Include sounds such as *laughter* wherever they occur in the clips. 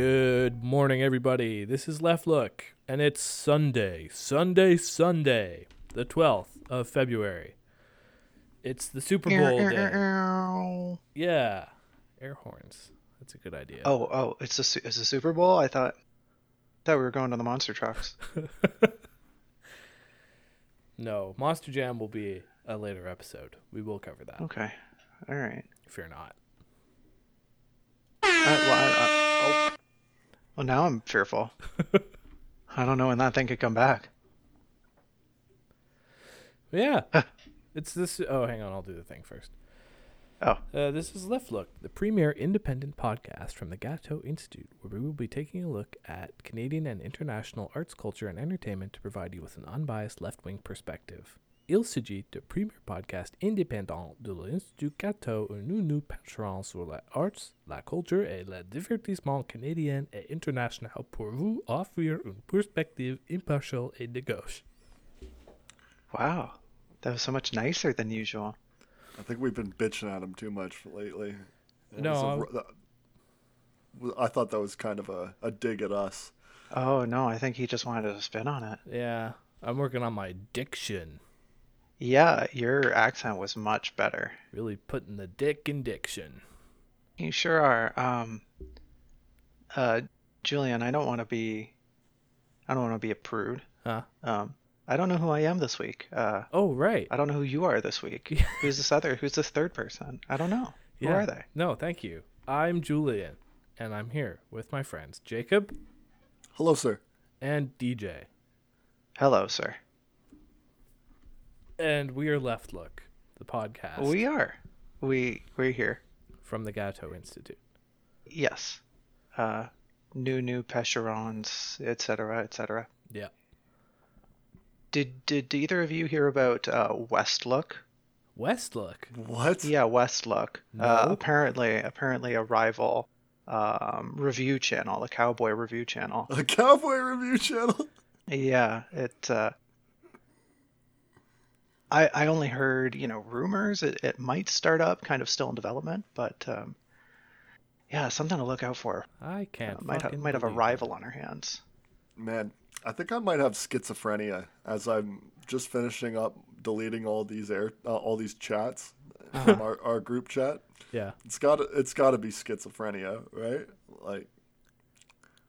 Good morning, everybody. This is Left Look, and it's Sunday, Sunday, Sunday, the 12th of February. It's the Super Bowl day. Yeah, air horns. That's a good idea. oh, oh, it's a su- it's a Super Bowl. I thought thought we were going to the monster trucks. *laughs* No, Monster Jam will be a later episode. We will cover that Okay, all right. if you're not. Uh, well, I, I. well, now I'm fearful. *laughs* I don't know when that thing could come back. Yeah, *laughs* it's this. Oh, hang on. I'll do the thing first. Oh, Uh, this is Left Look, the premier independent podcast from the Gateau Institute, where we will be taking a look at Canadian and international arts, culture, and entertainment to provide you with an unbiased left wing perspective. Il s'agit de premier podcast indépendant de l'Institut Gateau où nous nous pencherons sur les arts, la culture et le divertissement canadien et international pour vous offrir une perspective impartiale et de gauche. wow, that was so much nicer than usual. I think we've been bitching at him too much lately. It No, a I'm- r- that- I thought that was kind of a, a dig at us. Oh no, I think he just wanted to spin on it. Yeah, I'm working on my diction. Yeah, your accent was much better. Really putting the dick in diction. You sure are. Um, uh, Julian, I don't want to be, I don't want to be a prude. Huh? Um, I don't know who I am this week. Uh, Oh, right. I don't know who you are this week. *laughs* Who's this other? Who's this third person? I don't know. Who Yeah. are they? No, thank you. I'm Julian, and I'm here with my friends Jacob Hello, sir. and DJ. Hello, sir. And we are Left Look, the podcast We are. We we're here. from the Gateau Institute. Yes. Uh, new new Pecherons, etc., etc. Yeah. Did did either of you hear about uh, Westlook? Westlook. What? Yeah, Westlook. Uh, No. apparently, apparently a rival um, review channel, a cowboy review channel. A cowboy review channel? Yeah, it. Uh, I I only heard you know rumors. It it might start up, kind of still in development, but um, yeah, something to look out for. I can't. Uh, might have might have a rival on our hands. Man, I think I might have schizophrenia as I'm just finishing up deleting all these air, uh, all these chats from our, our group chat. Yeah. It's got to it's got to be schizophrenia, right? Like,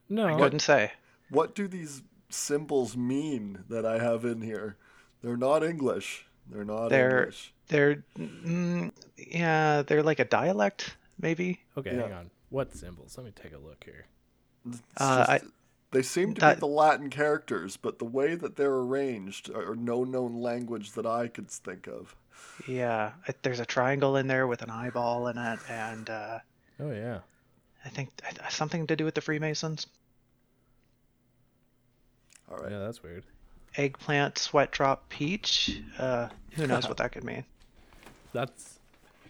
No. I couldn't say. what do these symbols mean that I have in here? They're not English. They're not They're- English. They're mm, yeah, they're like a dialect, maybe. Okay, Yeah. hang on. What symbols? Let me take a look here. It's Uh, I- they seem to that- be the Latin characters, but the way that they're arranged are no known language that I could think of. Yeah, I- there's a triangle in there with an eyeball in it, and uh, Oh yeah. I think uh, something to do with the Freemasons. All right. Yeah, that's weird. Eggplant, sweat drop, peach. Uh, who knows what *laughs* that could mean? That's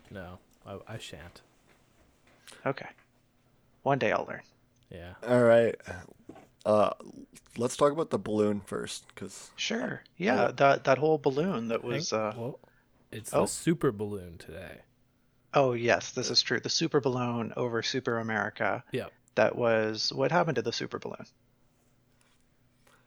no. I, I shan't. Okay, one day I'll learn. Yeah. All right. Uh, let's talk about the balloon first, because Sure. Yeah, that that whole balloon that was. Hang- Uh, well, it's oh. the super balloon today. oh yes, this is true. The super balloon over Super America. Yeah. That was what happened to the super balloon.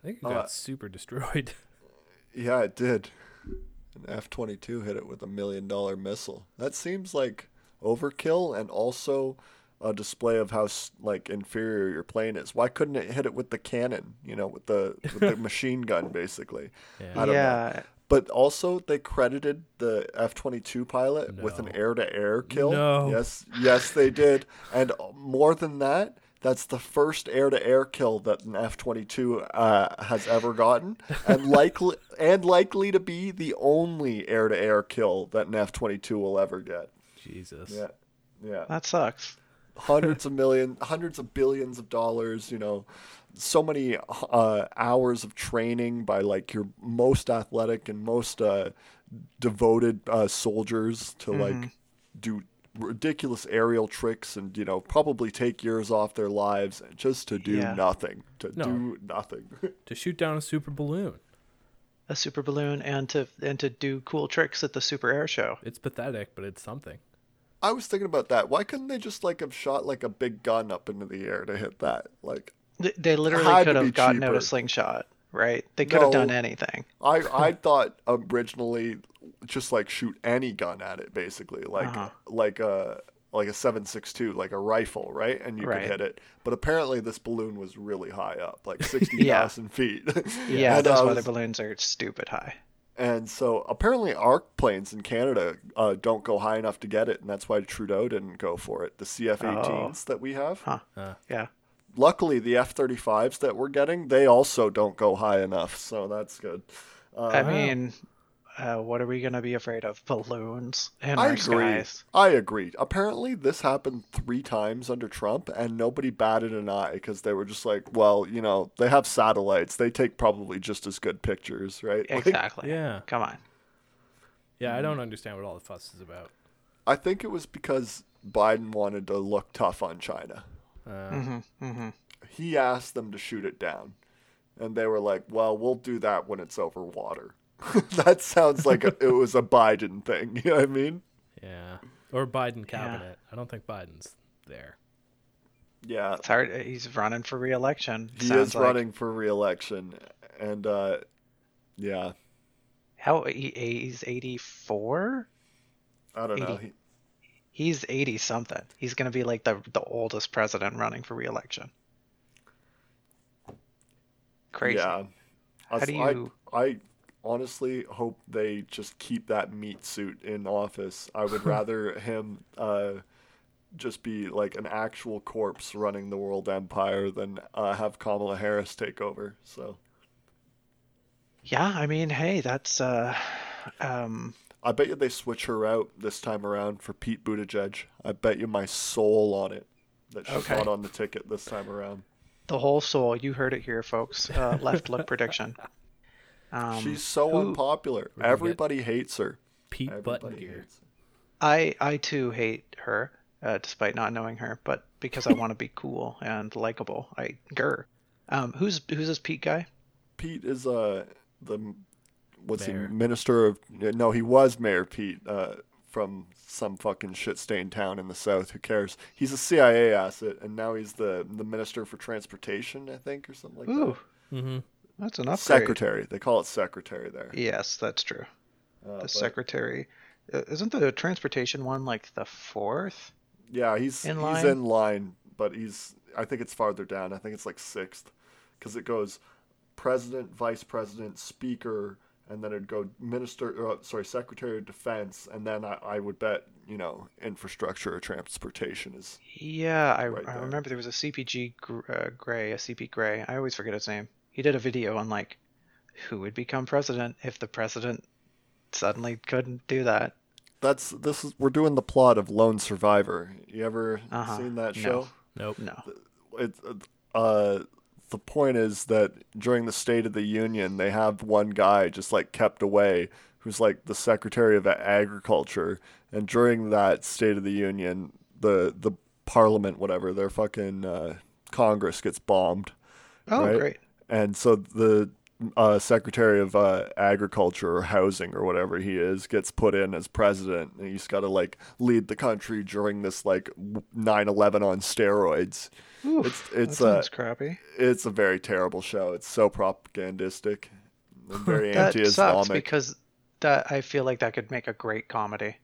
I think it Uh, got super destroyed. *laughs* yeah, it did. An F twenty two hit it with a million dollar missile. That seems like overkill, and also a display of how like inferior your plane is. Why couldn't it hit it with the cannon? You know, with the with the *laughs* machine gun, basically. Yeah. I don't know. But also, they credited the F twenty two pilot with an air to air kill. No. Yes, yes, they did. And more than that, that's the first air to air kill that an F twenty two has ever gotten, and *laughs* likely and likely to be the only air to air kill that an F twenty two will ever get. Jesus. Yeah, yeah. that sucks. hundreds *laughs* of million, hundreds hundreds of billions of dollars. You know, so many uh, hours of training by like your most athletic and most uh, devoted uh, soldiers to like do ridiculous aerial tricks and you know probably take years off their lives just to do Yeah. nothing to No. do nothing *laughs* To shoot down a super balloon. A super balloon and to and to do cool tricks at the super air show. It's pathetic, but it's something. I was thinking about that. Why couldn't they just like have shot like a big gun up into the air to hit that? Like, Th- They literally could have gotten out a slingshot, right? They could have done anything. I I *laughs* thought originally just like shoot any gun at it, basically, like Uh-huh. like a like a seven six two, like a rifle, right? And you Right. could hit it. But apparently, this balloon was really high up, like *laughs* sixty Yeah. feet. Yeah, *laughs* And those I weather was- balloons are stupid high. And so apparently, arc planes in Canada uh, don't go high enough to get it, and that's why Trudeau didn't go for it. The CF-18s that we have. Huh. Uh, Yeah. Luckily, the F-35s that we're getting, they also don't go high enough, so that's good. Uh, I mean, uh, what are we gonna be afraid of? Balloons in I our agree. skies. I agree. Apparently, this happened three times under Trump, and nobody batted an eye because they were just like, well, you know, they have satellites. They take probably just as good pictures, right? *laughs* Like, Exactly. yeah. Come on. Yeah, I don't understand what all the fuss is about. I think it was because Biden wanted to look tough on China. Uh, hmm mm-hmm. He asked them to shoot it down, and they were like, well, we'll do that when it's over water. *laughs* that sounds like a, it was a Biden thing. You know what I mean? Yeah. Or Biden cabinet. I don't think Biden's there. Yeah. It's hard. He's running for re-election. He is like. running for re-election, and uh, yeah, How he, he's eighty four. I don't know. He, He's eighty something. He's gonna be like the the oldest president running for re-election. Crazy. Yeah. How Us- do I, you- I honestly hope they just keep that meat suit in office. I would *laughs* rather him uh, just be like an actual corpse running the world empire than uh, have Kamala Harris take over. So Yeah, I mean, hey, that's uh, um, I bet you they switch her out this time around for Pete Buttigieg. I bet you my soul on it that she's Okay. not on the ticket this time around. the whole soul. You heard it here, folks. Uh, left look *laughs* prediction. Um, She's so who- unpopular. Everybody hates her. Pete Button Everybody Gear. hates her. I I too hate her, uh, despite not knowing her, but because I want to be *laughs* cool and likable, I grr. Um, who's who's this Pete guy? Pete is uh the what's Mayor. he minister of no he was Mayor Pete uh from some fucking shit stained town in the south who cares he's a CIA asset and now he's the the minister for transportation I think or something like Ooh, Mm-hmm. That's an upgrade. secretary they call it secretary there Yes, that's true. Uh, The but, secretary. Uh, isn't the transportation one like the fourth? yeah he's in he's line? in line but he's I think it's farther down I think it's like sixth because it goes president vice president speaker and then it'd go minister uh, sorry secretary of defense and then I, I would bet you know infrastructure or transportation is Yeah, I, Right I remember there was a CPG gr- uh, Grey, a CP Grey. I always forget his name. He did a video on like who would become president if the president suddenly couldn't do that. that's this is we're doing the plot of lone survivor you ever Uh-huh. seen that show? No. show Nope. No. it, uh, the point is that during the State of the Union, they have one guy just like kept away who's like the Secretary of Agriculture, and during that State of the Union, the the Parliament, whatever, their fucking uh, Congress gets bombed, Oh, Right? great. And so the uh, Secretary of uh, Agriculture or Housing or whatever he is gets put in as president, and he's got to like lead the country during this like 9/11 on steroids. Oof, It's it's that uh, sounds crappy. it's a very terrible show. It's so propagandistic and *laughs* very That sucks anti-Islamic. because that I feel like that could make a great comedy,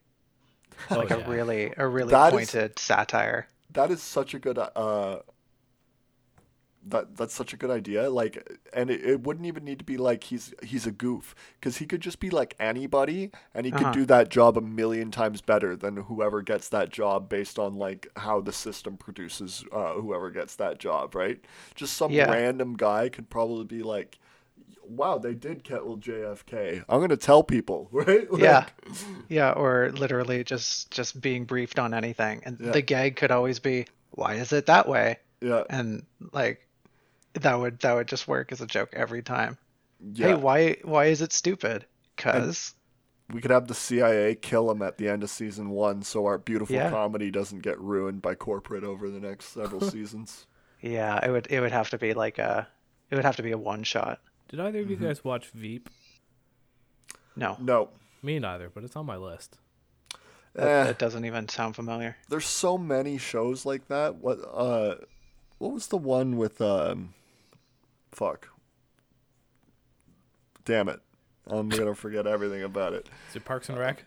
Oh, like yeah. a really a really That is- pointed satire. that is such a good uh that that's such a good idea like and it, it wouldn't even need to be like he's he's a goof because he could just be like anybody and he could Uh-huh. do that job a million times better than whoever gets that job based on like how the system produces uh, whoever gets that job right just some Yeah. random guy could probably be like wow they did kill jfk i'm gonna tell people *laughs* right Like, Yeah. Yeah, or literally just just being briefed on anything, and Yeah. the gag could always be, "Why is it that way?" yeah And like, that would that would just work as a joke every time. yeah Hey, why why is it stupid? Cause We could have the CIA kill him at the end of season one, so our beautiful Yeah. comedy doesn't get ruined by corporate over the next several *laughs* seasons. yeah, it would it would have to be like a it would have to be a one shot. Did either of you guys watch Veep? No. No, Me neither, but it's on my list. That, Eh. that doesn't even sound familiar. There's so many shows like that. What uh, what was the one with um, fuck. Damn it, I'm gonna *laughs* forget everything about it. Is it Parks and Rec?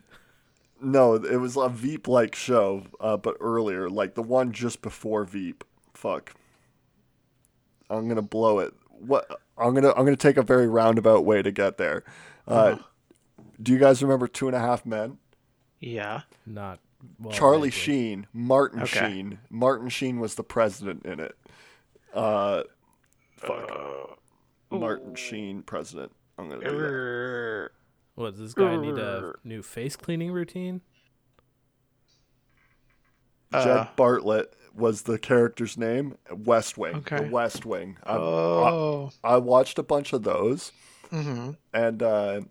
No, it was a Veep like show, uh, but earlier, like the one just before Veep. Fuck. I'm gonna blow it. What? I'm gonna I'm gonna take a very roundabout way to get there. Uh, Do you guys remember Two and a Half Men? Yeah. Not well, Charlie vaguely. Sheen, Martin Okay. Sheen. Martin Sheen was the president in it. Uh, fuck. Martin Sheen, president. I'm gonna do that. What does this guy need a new face cleaning routine? Jed Uh, Bartlet was the character's name. West Wing. Okay. The West Wing. I, Oh. I watched a bunch of those, hmm and uh,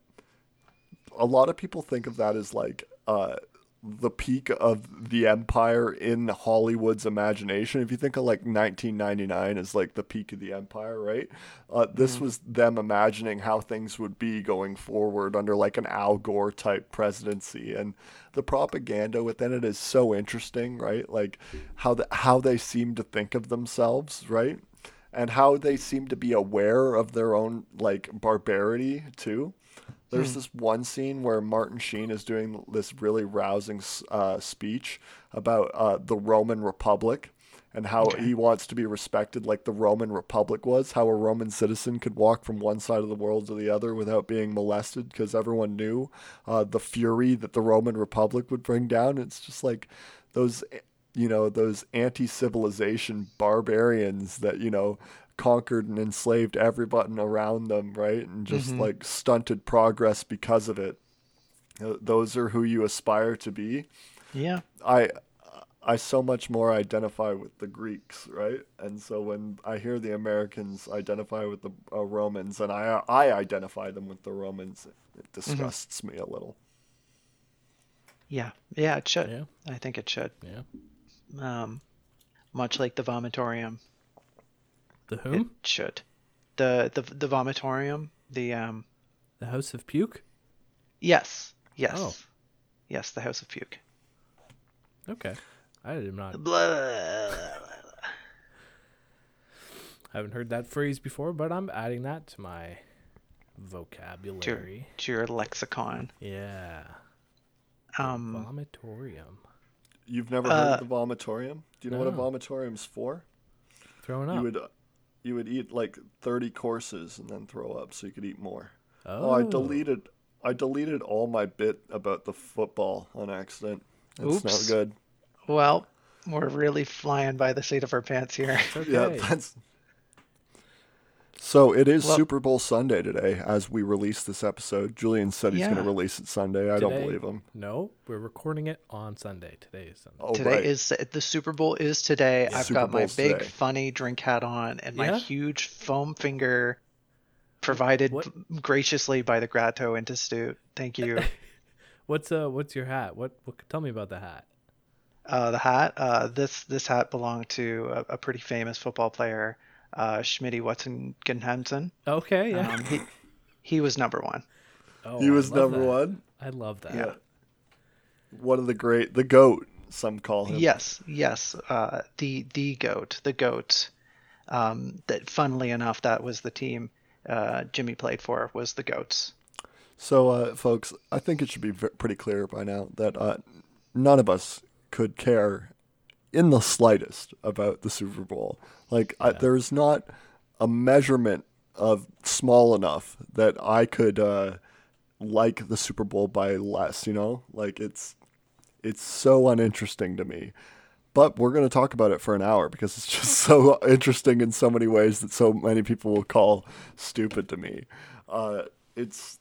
a lot of people think of that as like uh, the peak of the empire in Hollywood's imagination. If you think of like 1999 as like the peak of the empire, right? Uh, this was them imagining how things would be going forward under like an Al Gore type presidency, and the propaganda within it is so interesting, right? Like how the, how they seem to think of themselves, right? And how they seem to be aware of their own like barbarity too. There's this one scene where Martin Sheen is doing this really rousing uh, speech about uh, the Roman Republic and how he wants to be respected like the Roman Republic was, how a Roman citizen could walk from one side of the world to the other without being molested because everyone knew uh, the fury that the Roman Republic would bring down. It's just like those, you know, those anti civilization barbarians that, you know, conquered and enslaved everybody around them, right? And just like stunted progress because of it. Those are who you aspire to be. Yeah. I I so much more identify with the Greeks, right? And so when I hear the Americans identify with the uh, Romans, and I I identify them with the Romans, it disgusts me a little. Yeah. Yeah, it should. Yeah. I think it should. Yeah. Um, much like the vomitorium, The it should. The the the vomitorium. The um. The House of Puke? Yes. Yes. Oh. Yes. The House of Puke. Okay. I did not. Blah. I haven't heard that phrase before, but I'm adding that to my vocabulary. to your lexicon. Yeah. Um. Vomitorium. You've never Uh, heard of the vomitorium? Do you know what a no. vomitorium's for? Throwing up. You would uh, you would eat like 30 courses and then throw up so you could eat more. oh, Oh, I deleted I deleted all my bit about the football on accident. That's Oops. not good. Well, we're really flying by the seat of our pants here. It's *laughs* Yeah, that's. So it is Well- Super Bowl Sunday today as we release this episode. Julian said he's going to release it Sunday. I don't believe him. No, we're recording it on Sunday. Today is Sunday. Oh, today right. is the Super Bowl is today. I've Super got my big today. funny drink hat on and my Yeah? huge foam finger provided What- graciously by the Grato Institute. Thank you. *laughs* What's uh what's your hat? What, what tell me about the hat? uh, the hat. Uh, this this hat belonged to a, a pretty famous football player, uh, Schmitty Watson Hansen. Okay, yeah. Um, he he was number one. oh, he I was love number that. one. I love that. Yeah. One of the great, the goat. Some call him. Yes, yes. Uh, the the goat, the goat. Um, that funnily enough, that was the team uh, Jimmy played for. Was the goats. So, uh, folks, I think it should be v- pretty clear by now that uh, none of us could care in the slightest about the Super Bowl. Like, I, there's not a measurement of small enough that I could uh, like the Super Bowl by less. You know, like it's it's so uninteresting to me. But we're going to talk about it for an hour because it's just so *laughs* interesting in so many ways that so many people will call stupid to me. Uh, it's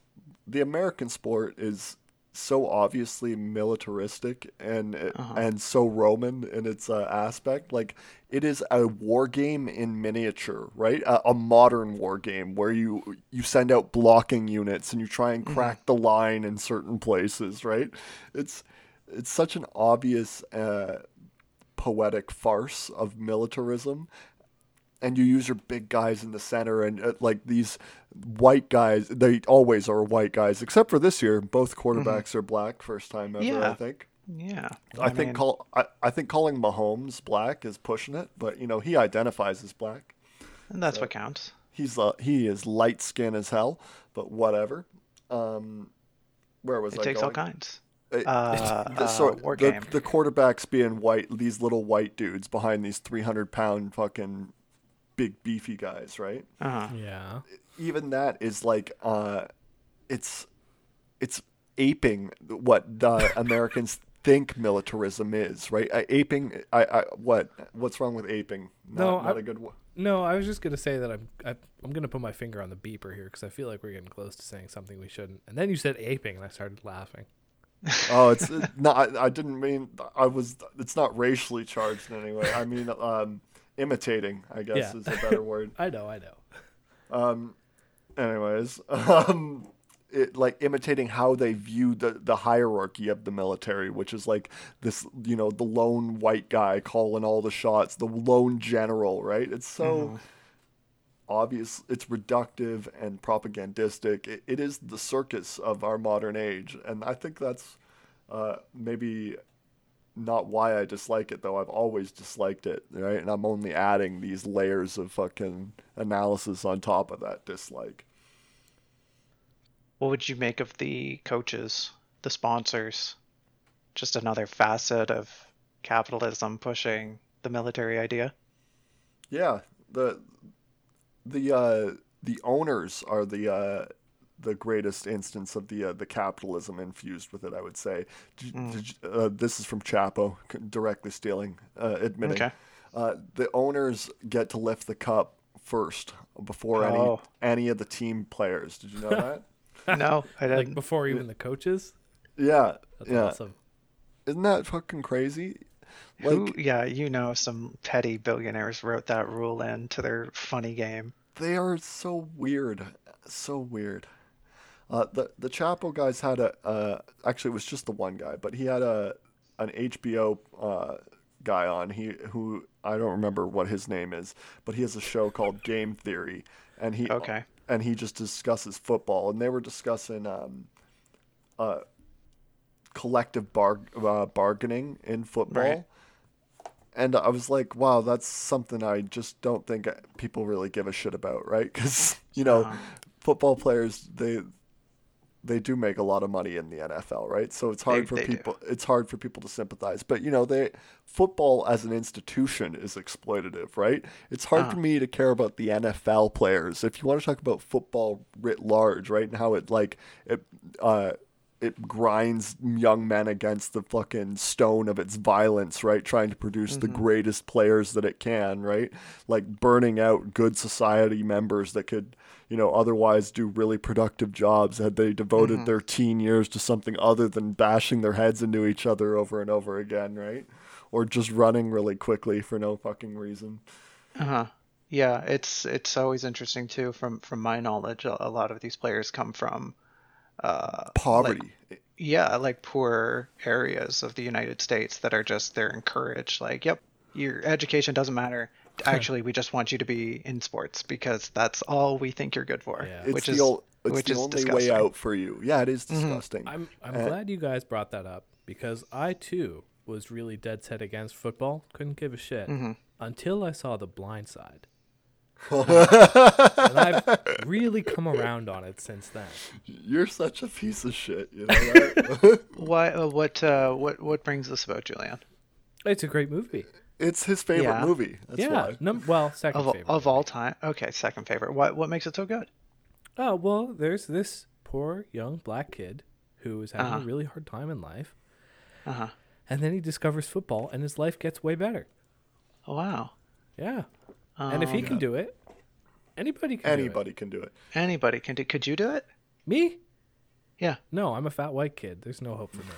the American sport is so obviously militaristic and and so Roman in its uh, aspect. Like it is a war game in miniature, right? A, a modern war game where you you send out blocking units and you try and crack the line in certain places, right? It's it's such an obvious uh, poetic farce of militarism and you use your big guys in the center and uh, like these white guys they always are white guys except for this year both quarterbacks are black first time ever i think Yeah. I, think mean, call I, I think calling Mahomes black is pushing it, but you know he identifies as black. and that's what counts. He's uh, he is light skin as hell, but whatever. Um, where was It I takes going? all kinds. It- Uh, *laughs* the, uh, so war the, the quarterbacks being white, these little white dudes behind these three hundred pound fucking big beefy guys, right? Uh-huh. Yeah. even that is like uh it's it's aping what the Americans *laughs* think militarism is, right? Uh, aping I, I what what's wrong with aping? Not, No, not I- a good one. No, I was just gonna say that I'm I, I'm gonna put my finger on the beeper here because I feel like we're getting close to saying something we shouldn't. And then you said aping, and I started laughing. *laughs* Oh, it's not. I, I didn't mean I was. It's not racially charged in any way. I mean, um, imitating. I guess Yeah. is a better word. *laughs* I know, I know. Um, anyways, um, it like imitating how they view the the hierarchy of the military, which is like this, you know, the lone white guy calling all the shots, the lone general, right? It's so obvious. It's reductive and propagandistic. It, it is the circus of our modern age, and I think that's uh, maybe not why I dislike it though. I've always disliked it, right? And I'm only adding these layers of fucking analysis on top of that dislike. What would you make of the coaches, the sponsors? Just another facet of capitalism pushing the military idea. Yeah, the the uh, the owners are the uh, the greatest instance of the uh, the capitalism infused with it. I would say. Did, did uh, this is from Chapo, directly stealing, uh, admitting. Okay. Uh, the owners get to lift the cup first before Oh. any any of the team players. Did you know that? *laughs* No, I didn't. before even the coaches. yeah, That's yeah. awesome. Isn't that fucking crazy? Who, Like yeah, you know, some petty billionaires wrote that rule into their funny game. they are so weird, so weird. Uh, the the Chapo guys had a uh, actually it was just the one guy, but he had a an HBO uh, guy on. He who I don't remember what his name is, but he has a show called Game Theory, and he Okay. and he just discusses football, and they were discussing um, uh, collective bar- uh, bargaining in football. Right. And I was like, wow, that's something I just don't think people really give a shit about, right? *laughs* Because you know, Uh-huh. football players they they do make a lot of money in the NFL, right? So it's hard They- for they do. people it's hard for people to sympathize. But you know, they football as an institution is exploitative, right? It's hard Uh-huh. for me to care about the NFL players. If you want to talk about football writ large, right, and how it like it uh it grinds young men against the fucking stone of its violence, right? Trying to produce the greatest players that it can, right? Like burning out good society members that could, you know, otherwise do really productive jobs had they devoted their teen years to something other than bashing their heads into each other over and over again, right? Or just running really quickly for no fucking reason. Uh huh. Yeah, it's it's always interesting too. From from my knowledge, a, a lot of these players come from, uh, Poverty. yeah, like poor areas of the United States that are just they're encouraged. Like, yep, your education doesn't matter. Actually, we just want you to be in sports because that's all we think you're good for. Yeah. it's Which the, is ol- it's which the is only disgusting. Mm-hmm. way out for you. Yeah, it is disgusting. I'm I'm Uh, glad you guys brought that up because I too was really dead set against football. Couldn't give a shit Mm-hmm. until I saw The Blind Side. *laughs* and I've really come around on it since then. You're such a piece of shit. You know that? *laughs* Why? Uh, what? Uh, what? What brings this about, Julian? It's a great movie. It's his favorite Yeah. movie. That's yeah. why. Num- well, second Of, favorite. of all time? Okay, second favorite. What? What makes it so good? Oh well, there's this poor young black kid who is having Uh-huh. a really hard time in life, Uh huh. and then he discovers football, and his life gets way better. Oh, wow. Yeah. and if he Um, can do it, anybody can. do it. Anybody can do it. Anybody can do. Could you do it? Me? Yeah. No, I'm a fat white kid. There's no hope for me.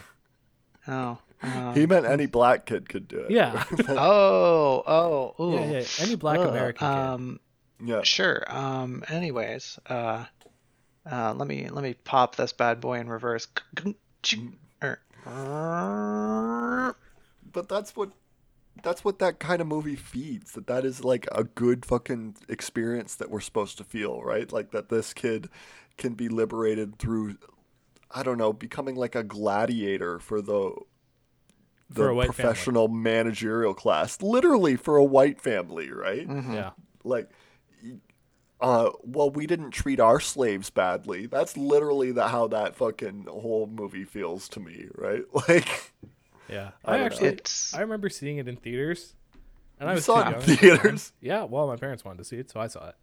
Oh. uh, He meant any black kid could do it. Yeah. *laughs* *laughs* oh. Oh. Ooh. yeah, yeah. Any black Ugh, American kid. Um. Yeah. Sure. Um. Anyways. Uh. Uh. Let me let me pop this bad boy in reverse. Er, But that's what that's what that kind of movie feeds. That that is like a good fucking experience that we're supposed to feel, right? Like that this kid can be liberated through I don't know, becoming like a gladiator for the the For a white family. professional managerial class, literally for a white family, right? Mhm. Yeah. Like, uh, well, we didn't treat our slaves badly. That's literally the, how that fucking whole movie feels to me, right? *laughs* Like, Yeah. I I, actually It's I remember seeing it in theaters. And I was saw it in young at the time. theaters? Yeah, well my parents wanted to see it, so I saw it.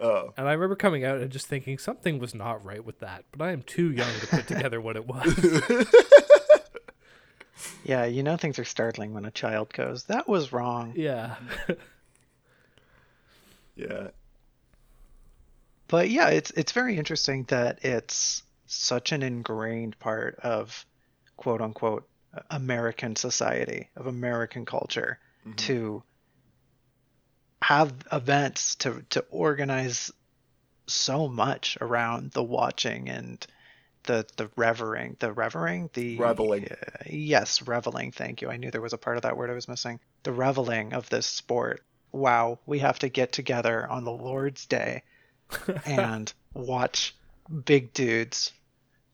Oh, And I remember coming out and just thinking something was not right with that, but I am too young to put together what it was. *laughs* yeah, you know things are startling when a child goes, "That was wrong." yeah. *laughs* yeah, But yeah, it's it's very interesting that it's such an ingrained part of quote unquote American society, of American culture mm-hmm. to have events to to organize so much around the watching and the the revering, the revering, the Reveling. uh, yes, reveling. Thank you. I knew there was a part of that word I was missing. The reveling of this sport. Wow, we have to get together on the Lord's Day *laughs* and watch big dudes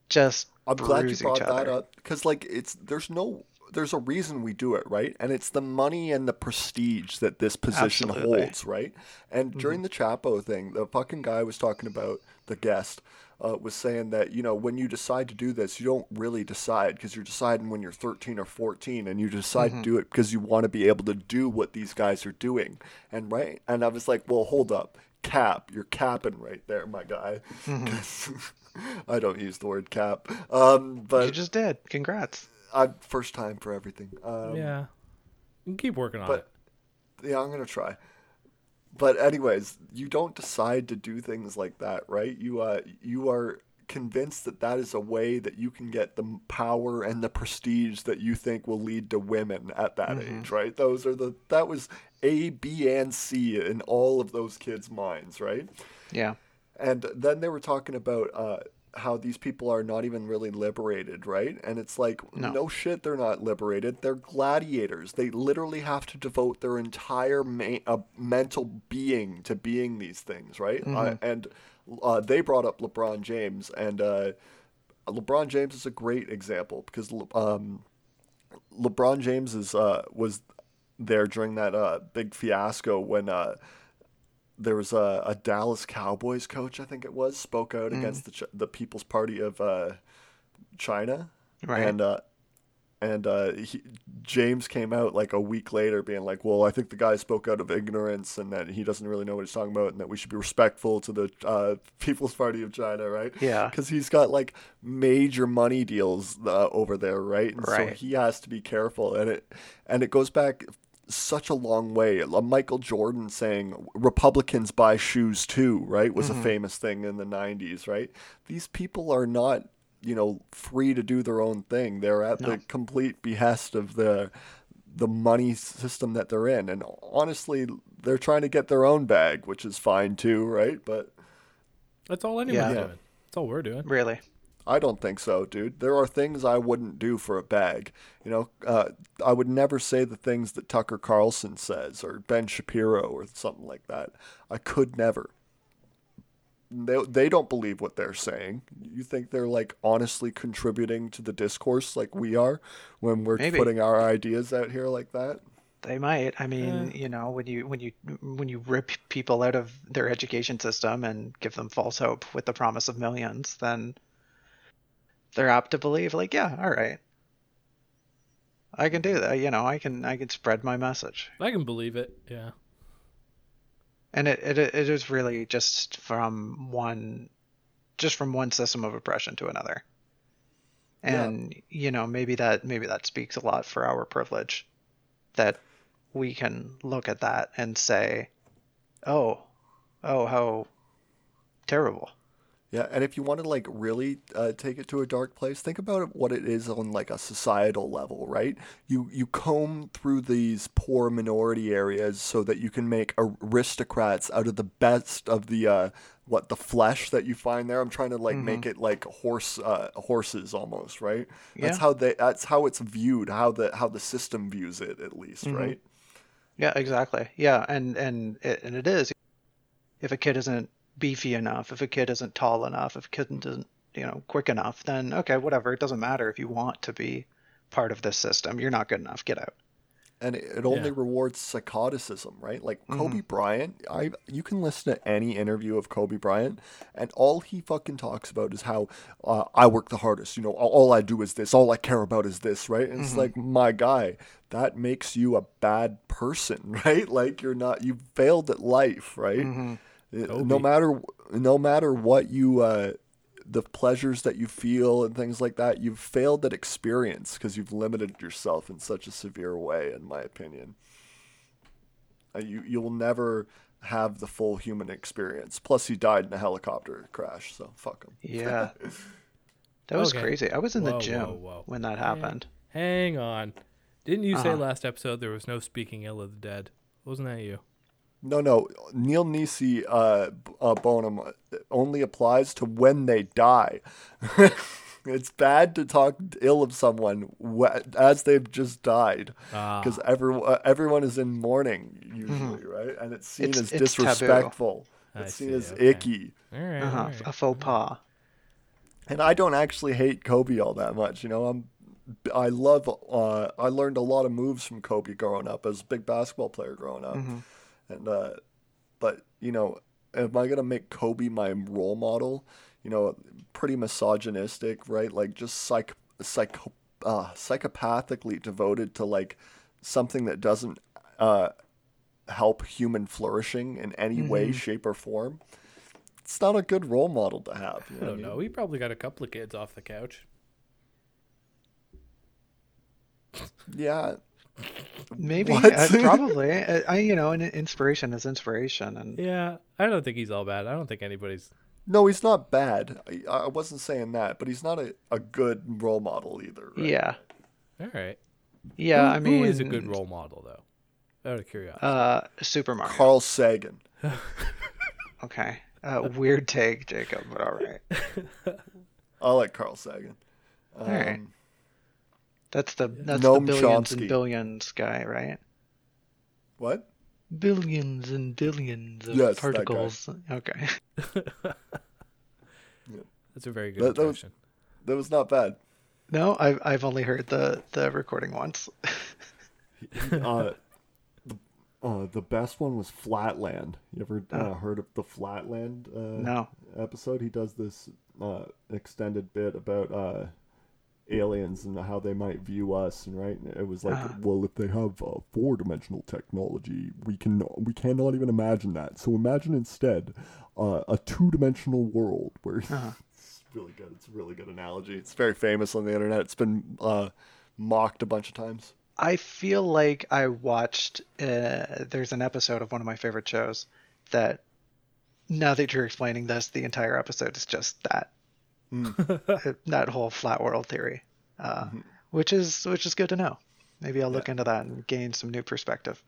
just I'm glad you brought that up because, like, it's there's no there's a reason we do it, right? And it's the money and the prestige that this position Absolutely. holds, right? And during the Chapo thing, the fucking guy was talking about the guest uh, was saying that you know when you decide to do this, you don't really decide because you're deciding when you're 13 or 14, and you decide to do it because you want to be able to do what these guys are doing, and right? And I was like, well, hold up. Cap, you're capping right there, my guy. 'Cause *laughs* I don't use the word cap, um, but You just did. Congrats. I first time for everything. Um, yeah. You can keep working on but- it. yeah, I'm gonna try. But anyways, you don't decide to do things like that, right? You uh, you are convinced that that is a way that you can get the power and the prestige that you think will lead to women at that age, right? Those are the that was A, B, and C in all of those kids' minds, right? Yeah. And then they were talking about uh, how these people are not even really liberated, right? And it's like, No. no. shit, they're not liberated. They're gladiators. They literally have to devote their entire ma- uh, mental being to being these things, right? Uh, and uh, they brought up LeBron James, and uh, LeBron James is a great example because um, LeBron James is uh, was there during that uh, big fiasco when uh, there was a, a Dallas Cowboys coach, I think it was, spoke out against the the People's Party of uh, China, Right. and uh, and uh, he, James came out like a week later, being like, "Well, I think the guy spoke out of ignorance, and that he doesn't really know what he's talking about, and that we should be respectful to the uh, *laughs* People's Party of China, right?" Yeah. because he's got like major money deals uh, over there, right? And so he has to be careful, and it and it goes back such a long way. Michael Jordan saying Republicans buy shoes too, right? Was Mm-hmm. a famous thing in the '90s, right? These people are not, you know, free to do their own thing. They're at the complete behest of the the money system that they're in, and honestly, they're trying to get their own bag, which is fine too, right? But That's all anyone's Yeah. doing. That's all we're doing. Really. I don't think so, dude. There are things I wouldn't do for a bag. You know, uh, I would never say the things that Tucker Carlson says or Ben Shapiro or something like that. I could never. They, they don't believe what they're saying. You think they're like honestly contributing to the discourse like we are when we're Maybe. putting our ideas out here like that? They might. I mean, you know, when you when you when you rip people out of their education system and give them false hope with the promise of millions, then they're apt to believe like, yeah, all right. I can do that, you know, I can I can spread my message. I can believe it. Yeah. And it it, it is really just from one just from one system of oppression to another. Yeah. And you know, maybe that maybe that speaks a lot for our privilege that we can look at that and say, "Oh, oh, how terrible." Yeah, and if you want to like really uh, take it to a dark place, think about what it is on like a societal level, right? You you comb through these poor minority areas so that you can make aristocrats out of the best of the uh, what the flesh that you find there. I'm trying to like make it like horse uh, horses almost, right? That's Yeah. how they that's how it's viewed, how the how the system views it at least, right? Yeah, exactly. Yeah, and and it, and it is. If a kid isn't beefy enough, if a kid isn't tall enough, if a kid isn't you know quick enough, then okay, whatever. It doesn't matter if you want to be part of this system. You're not good enough. Get out. and it, it only Yeah. rewards psychoticism, right? Like Kobe Mm-hmm. Bryant, I you can listen to any interview of Kobe Bryant, and all he fucking talks about is how uh, I work the hardest. You know, all, all I do is this. All I care about is this, right? And Mm-hmm. it's like my guy, that makes you a bad person, *laughs* right? Like you're not you failed at life, right? Mm-hmm. It- Kobe. no matter no matter what you uh, the pleasures that you feel and things like that, you've failed at experience because you've limited yourself in such a severe way, in my opinion. Uh, you you'll never have the full human experience. Plus, he died in a helicopter crash, so fuck him. Yeah. *laughs* That was Okay. crazy. I was in the gym whoa, whoa. when that happened. Hang on. Didn't you say Uh-huh. last episode there was no speaking ill of the dead? Wasn't that you? No, no, nil nisi uh, b- uh, bonum uh, only applies to when they die. *laughs* it's bad to talk ill of someone wh- as they've just died. Ah, because every, uh, everyone is in mourning usually, right? And it's seen It's- as it's taboo. disrespectful. I It's seen see, as okay. icky. all right. Uh-huh. all right. A faux pas. And I don't actually hate Kobe all that much. You know, I'm I love. Uh, I learned a lot of moves from Kobe growing up as a big basketball player growing up, Mm-hmm. And uh, but you know, am I gonna make Kobe my role model? You know, pretty misogynistic, right? Like just psych psycho uh, psychopathically devoted to like something that doesn't uh, help human flourishing in any way, shape, or form. It's not a good role model to have. You I know what don't mean? know. He probably got a couple of kids off the couch. Yeah, Maybe, uh, probably. I, I, you know, an inspiration is inspiration, and Yeah, I don't think he's all bad. I don't think anybody's. No, he's not bad. I, I wasn't saying that, but he's not a, a good role model either. Right? yeah, All right. yeah. Who- I mean, who is a good role model though? Out of curiosity. Uh, Super Mario. Carl Sagan. *laughs* Okay, uh, weird take, Jacob, but all right. *laughs* I like Carl Sagan. Um, right. That's the that's Noam the billions Chomsky. and billions guy, right? What? Billions and billions of Yes, particles. Okay. *laughs* That's a very good that- that was- That was not bad. No, I've I've only heard the the recording once. *laughs* *laughs* uh, the, uh, the best one was Flatland. You ever uh, heard of the Flatland uh, No. episode? He does this uh, extended bit about uh, aliens and how they might view us, and right? It was like, Uh-huh. well, if they have uh, four-dimensional technology, we can we cannot even imagine that. So imagine instead uh, a two-dimensional world where. *laughs* Uh-huh. it's really good. It's a really good analogy. It's very famous on the internet. It's been uh, mocked a bunch of times. I feel like I watched. Uh, there's an episode of one of my favorite shows that. Now that you're explaining this, the entire episode is just that. Uh, *laughs* that whole flat world theory, uh, which is which is good to know. Maybe I'll look into that and gain some new perspective.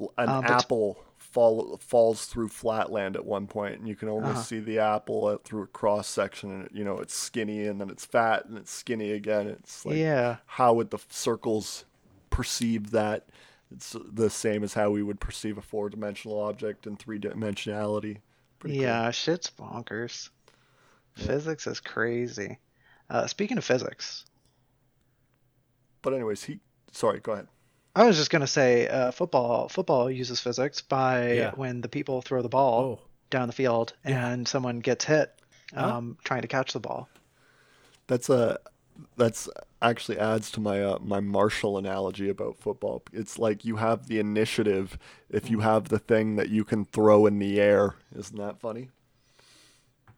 an Um, but- apple fall, falls through flatland at one point, and you can only Uh-huh. see the apple out through a cross section, and you know it's skinny, and then it's fat, and it's skinny again. It's like yeah, how would the circles perceive that? It's the same as how we would perceive a four-dimensional object in three-dimensionality. Pretty cool. yeah, shit's bonkers. Physics is crazy. Uh, speaking of physics, But anyways, he. Sorry, go ahead. I was just gonna say, uh, football football uses physics by Yeah. when the people throw the ball Oh, down the field and someone gets hit Huh? um, trying to catch the ball. That's a that's actually adds to my uh, my martial analogy about football. It's like you have the initiative if you have the thing that you can throw in the air. Isn't that funny?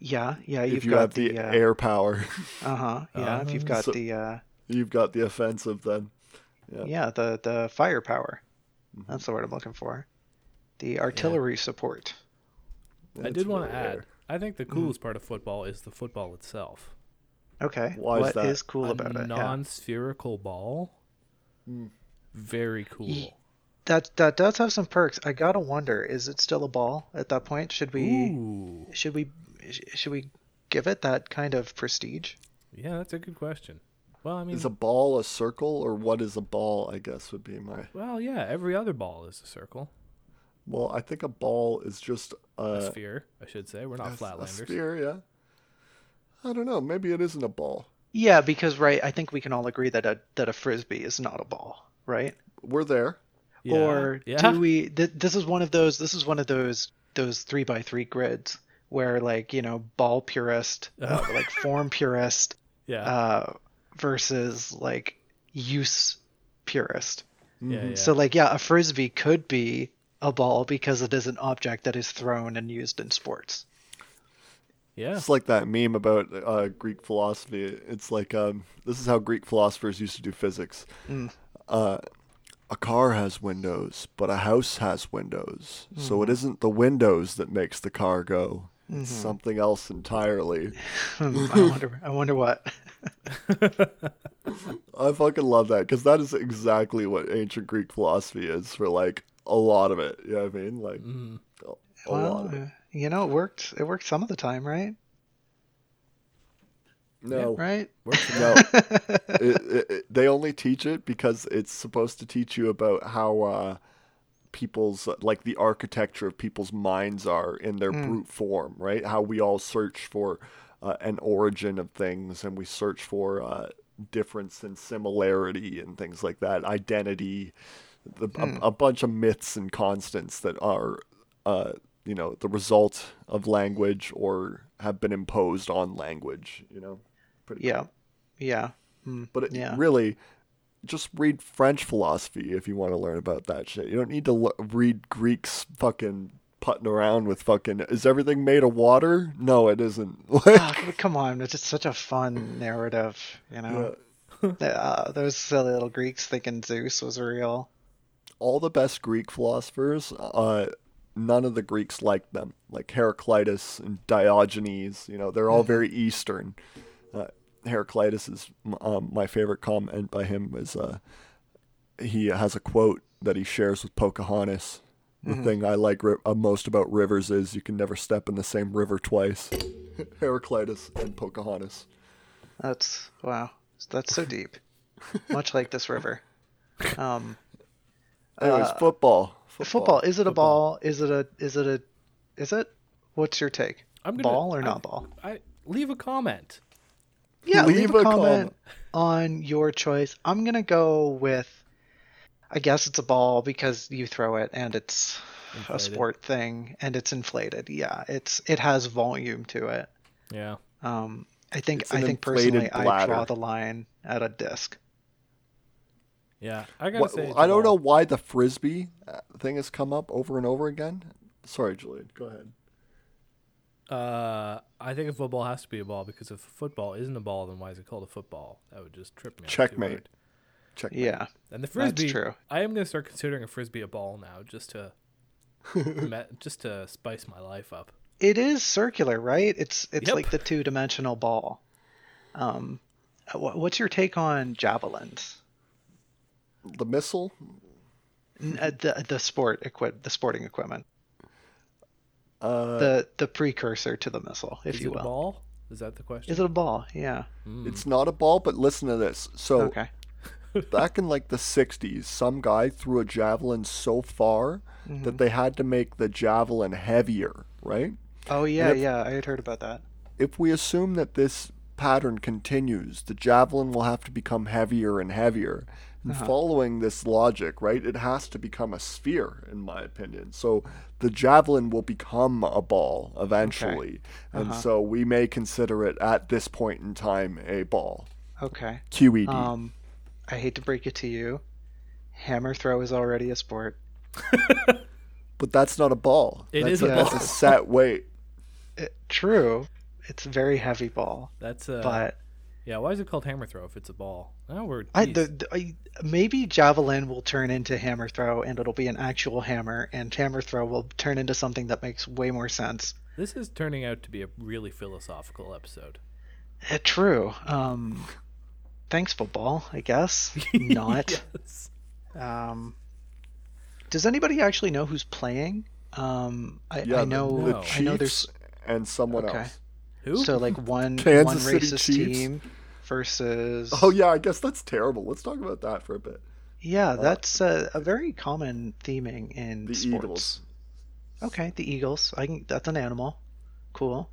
Yeah, yeah, you've if you got have the, uh, air power, *laughs* Uh-huh. Yeah, if you've got So- the uh you've got the offensive then. Yeah. yeah, the the firepower. Mm-hmm. That's the word I'm looking for. The artillery support. I did want to add. I think the coolest part of football is the football itself. Okay. Why is What that? is cool a about it? Non-spherical ball. Mm. Very cool. That that does have some perks. I gotta wonder, is it still a ball at that point? Should we Ooh, should we sh- should we give it that kind of prestige? yeah, that's a good question. Well, I mean, Is a ball a circle or what is a ball? I guess would be my. well, yeah, every other ball is a circle, Well, I think a ball is just a a, sphere, I should say. We're not a- a flatlanders. sphere. Yeah. I don't know. Maybe it isn't a ball. Yeah, because right, I think we can all agree that a that a frisbee is not a ball, right? We're there. Yeah. Or yeah. do we? Th- this is one of those. This is one of those those three by three grids where like you know ball purist, *laughs* uh, like form purist, yeah. uh, versus like use purist. yeah. Mhm. Yeah. So like yeah, a frisbee could be a ball because it is an object that is thrown and used in sports. yeah. It's like that meme about uh, Greek philosophy. It's like um, this is how Greek philosophers used to do physics. Mm. Uh, a car has windows, but a house has windows. So it isn't the windows that makes the car go. It's Mhm. something else entirely. *laughs* I wonder. I wonder what. *laughs* I fucking love that because that is exactly what ancient Greek philosophy is for like a lot of it. You know what I mean? Like Mhm. a, a well, lot of it. uh, you know, it worked. It worked some of the time, right? No, Right. Works no. *laughs* it, it, it- they only teach it because it's supposed to teach you about how uh, people's like the architecture of people's minds are in their Mm. brute form, right? How we all search for uh, an origin of things, and we search for uh, difference and similarity and things like that, identity, the, Hmm. a, a bunch of myths and constants that are. Uh, you know the result of language or have been imposed on language you know pretty Yeah. Yeah. Mm, but it, yeah. really, just read French philosophy if you want to learn about that shit. You don't need to l- read Greeks fucking putting around with fucking. Is everything made of water? No, it isn't. *laughs* C- come on, it's just such a fun narrative, you know. *laughs* Uh, those silly little Greeks thinking Zeus was real. All the best Greek philosophers, uh, none of the Greeks liked them. Like Heraclitus and Diogenes, you know, they're all very Eastern. Heraclitus is um, my favorite comment by him. Is uh, he has a quote that he shares with Pocahontas. The thing I like ri- uh, most about rivers is you can never step in the same river twice. *laughs* Heraclitus and Pocahontas. That's wow. That's so deep. *laughs* Much like this river. Um, Anyways, Uh, football. football. Is it a Football. ball? Is it a? Is it a? Is it? What's your take? I'm gonna, Ball or I- not ball? I leave a comment. Yeah, leave, Leave a, a comment, comment. on your choice. I'm gonna go with. I guess it's a ball because you throw it and it's a sport thing and it's inflated. Yeah, it's it has volume to it. Yeah. Um, I think I think inflated personally I draw the line at a disc. Yeah. I gotta What- say. it's I a don't know why the frisbee uh, thing has come up over and over again. Sorry, Julian. Go ahead. Uh, I think a football has to be a ball because if football isn't a ball, then why is it called a football? That would just trip me. up too Checkmate. Check. Yeah, And the frisbee. That's frisbee, true. I am gonna start considering a frisbee a ball now, just to, *laughs* me- just to spice my life up. it is circular, right? It's it's Yep. like the two dimensional ball. Um, wh- what's your take on javelins? The missile. N- uh, The the sport equip the sporting equipment, Uh, the the precursor to the missile, if you want. is you it a will. ball? Is that the question? Is it a ball? Yeah. Mm. It's not a ball, but listen to this. So Okay. *laughs* back in like the 60s, some guy threw a javelin so far Mm-hmm. that they had to make the javelin heavier, right? Oh yeah, if- yeah. I had heard about that. If we assume that this pattern continues, the javelin will have to become heavier and heavier. And Uh-huh. following this logic, right, it has to become a sphere, in my opinion. So the javelin will become a ball eventually. And Uh-huh. so we may consider it at this point in time a ball. Okay. QED. Um, I hate to break it to you, hammer throw is already a sport. *laughs* but that's not a ball. It that's is a, a that's a set weight. It, true. It's a very heavy ball, That's uh, but yeah. Why is it called hammer throw if it's a ball? Oh, we're I, geez. the, the, I maybe javelin will turn into hammer throw and it'll be an actual hammer, and hammer throw will turn into something that makes way more sense. this is turning out to be a really philosophical episode. Eh, true. Um, thanks, football. I guess *laughs* not. Yes. Um, does anybody actually know who's playing? Um, I, Yeah, I know. the, the Chiefs I know there's and someone Okay. else. Who? so like one *laughs* Kansas one City racist Chiefs? team versus. Oh yeah, I guess that's terrible. Let's talk about that for a bit. Yeah, that's a, a very common theming in The sports. Eagles. Okay, the Eagles. I can. That's an animal. Cool.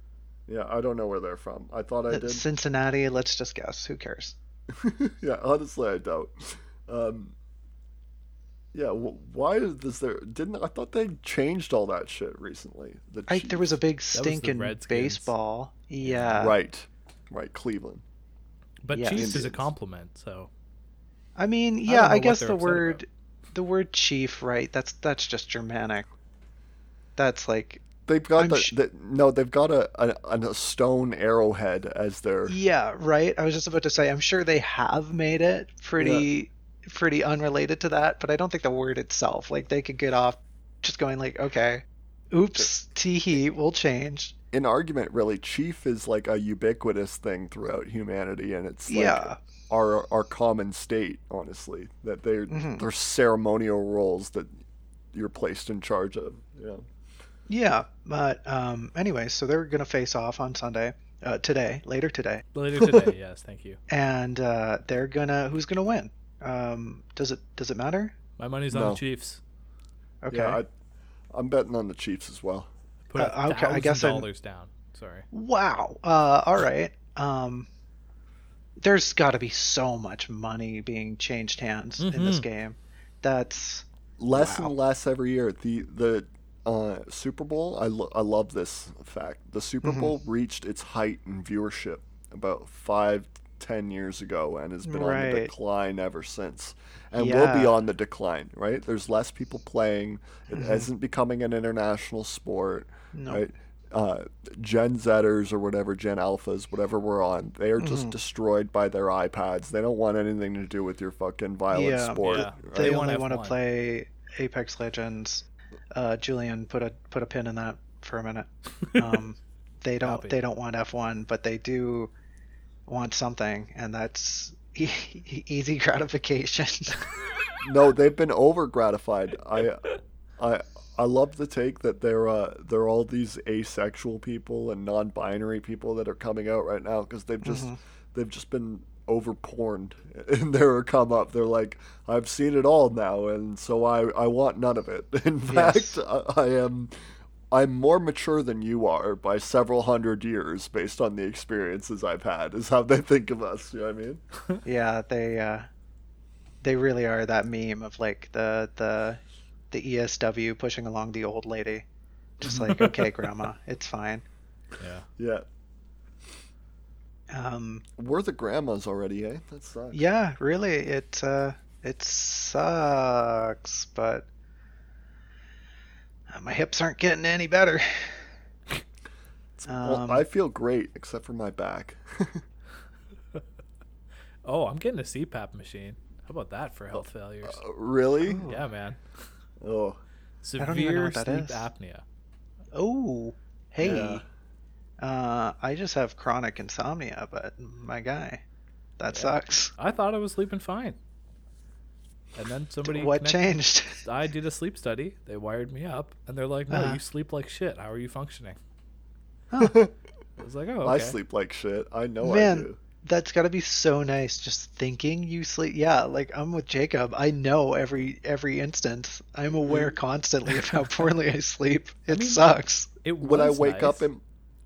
Yeah, I don't know where they're from. I thought I Uh, did. Cincinnati. Let's just guess. Who cares? *laughs* yeah, honestly, I don't. Um, yeah, wh- why is this there? Didn't I thought they changed all that shit recently? The I, there was a Chiefs. big the stink in Redskins. baseball. Yeah. right, right, Cleveland. But Yeah. Chiefs is a compliment, so I mean, yeah, know I, guess the upset word, the word chief, right? That's that's just Germanic. That's like, They've got I'm the, sh- the no, they've got a, a a stone arrowhead as their yeah, right. I was just about to say, I'm sure they have made it pretty, pretty unrelated to that, but I don't think the word itself, like, they could get off just going like, okay, oops, teehee, we'll change. In argument. Really, chief is like a ubiquitous thing throughout humanity, and it's like yeah, our our common state. Honestly, that they're Mhm. they're ceremonial roles that you're placed in charge of. Yeah. yeah. But um, anyway, so they're gonna face off on Sunday, uh, today, later today. *laughs* later today, *laughs* yes, thank you. and uh, they're gonna who's gonna win? Um, does it does it matter? My money's on No. the Chiefs. Okay. Yeah, I, I'm betting on the Chiefs as well. Put a Uh, okay, I thousand guess I'm- dollars down. Sorry. Wow. Uh, all right. Um, there's got to be so much money being changed hands in this Mhm. game. That's less Wow. and less every year. The the uh, Super Bowl, I, lo- I love this fact. The Super Mhm. Bowl reached its height in viewership about five, ten years ago, and has been on the decline ever since, and will be on the decline. Right? There's less people playing. It Mhm. isn't becoming an international sport. No. Right? Uh, Gen Zers or whatever, Gen Alphas, whatever we're on, they are just Mhm. destroyed by their iPads. They don't want anything to do with your fucking violent Yeah. sport. Yeah. right? They, They want only want to play Apex Legends. Uh, Julian, put a put a pin in that for a minute. *laughs* Um, they don't Copy. they don't want F1, but they do want something, and that's *laughs* e- easy *laughs* gratification. no, they've been over gratified. I, I, I love the take that there are uh, they're all these asexual people and non-binary people that are coming out right now because they've just Mhm. they've just been over porned in *laughs* their come up. They're like, I've seen it all now, and so I I want none of it. *laughs* In Yes. fact, I, I am. I'm more mature than you are by several hundred years based on the experiences I've had, is how they think of us. You know what I mean? *laughs* Yeah, they uh, they really are that meme of like the the the ESW pushing along the old lady, just like *laughs* okay, grandma, it's fine. Yeah. Yeah. Um, We're the grandmas already, eh? That sucks. yeah, really, it uh, it sucks, but uh, my hips aren't getting any better. *laughs* Well, Um, I feel great except for my back. *laughs* Oh, I'm getting a CPAP machine. How about that for health failures? Uh, really? Ooh. yeah, man. Oh, I don't even know Severe sleep is. apnea. Oh, hey, Yeah. uh, I just have chronic insomnia, but my guy, that Yeah. sucks. I thought I was sleeping fine. And then somebody What connect- changed? I did a sleep study. They wired me up, and they're like, "No, Uh-huh. you sleep like shit. How are you functioning?" Huh. I was like, "Oh, okay." I sleep like shit. I know I Man, do. That's got to be so nice. Just thinking you sleep. Yeah, like I'm with Jacob. I know every every instance. I'm mm-hmm. aware constantly of how poorly I sleep. It mean, sucks. It When I was wake up and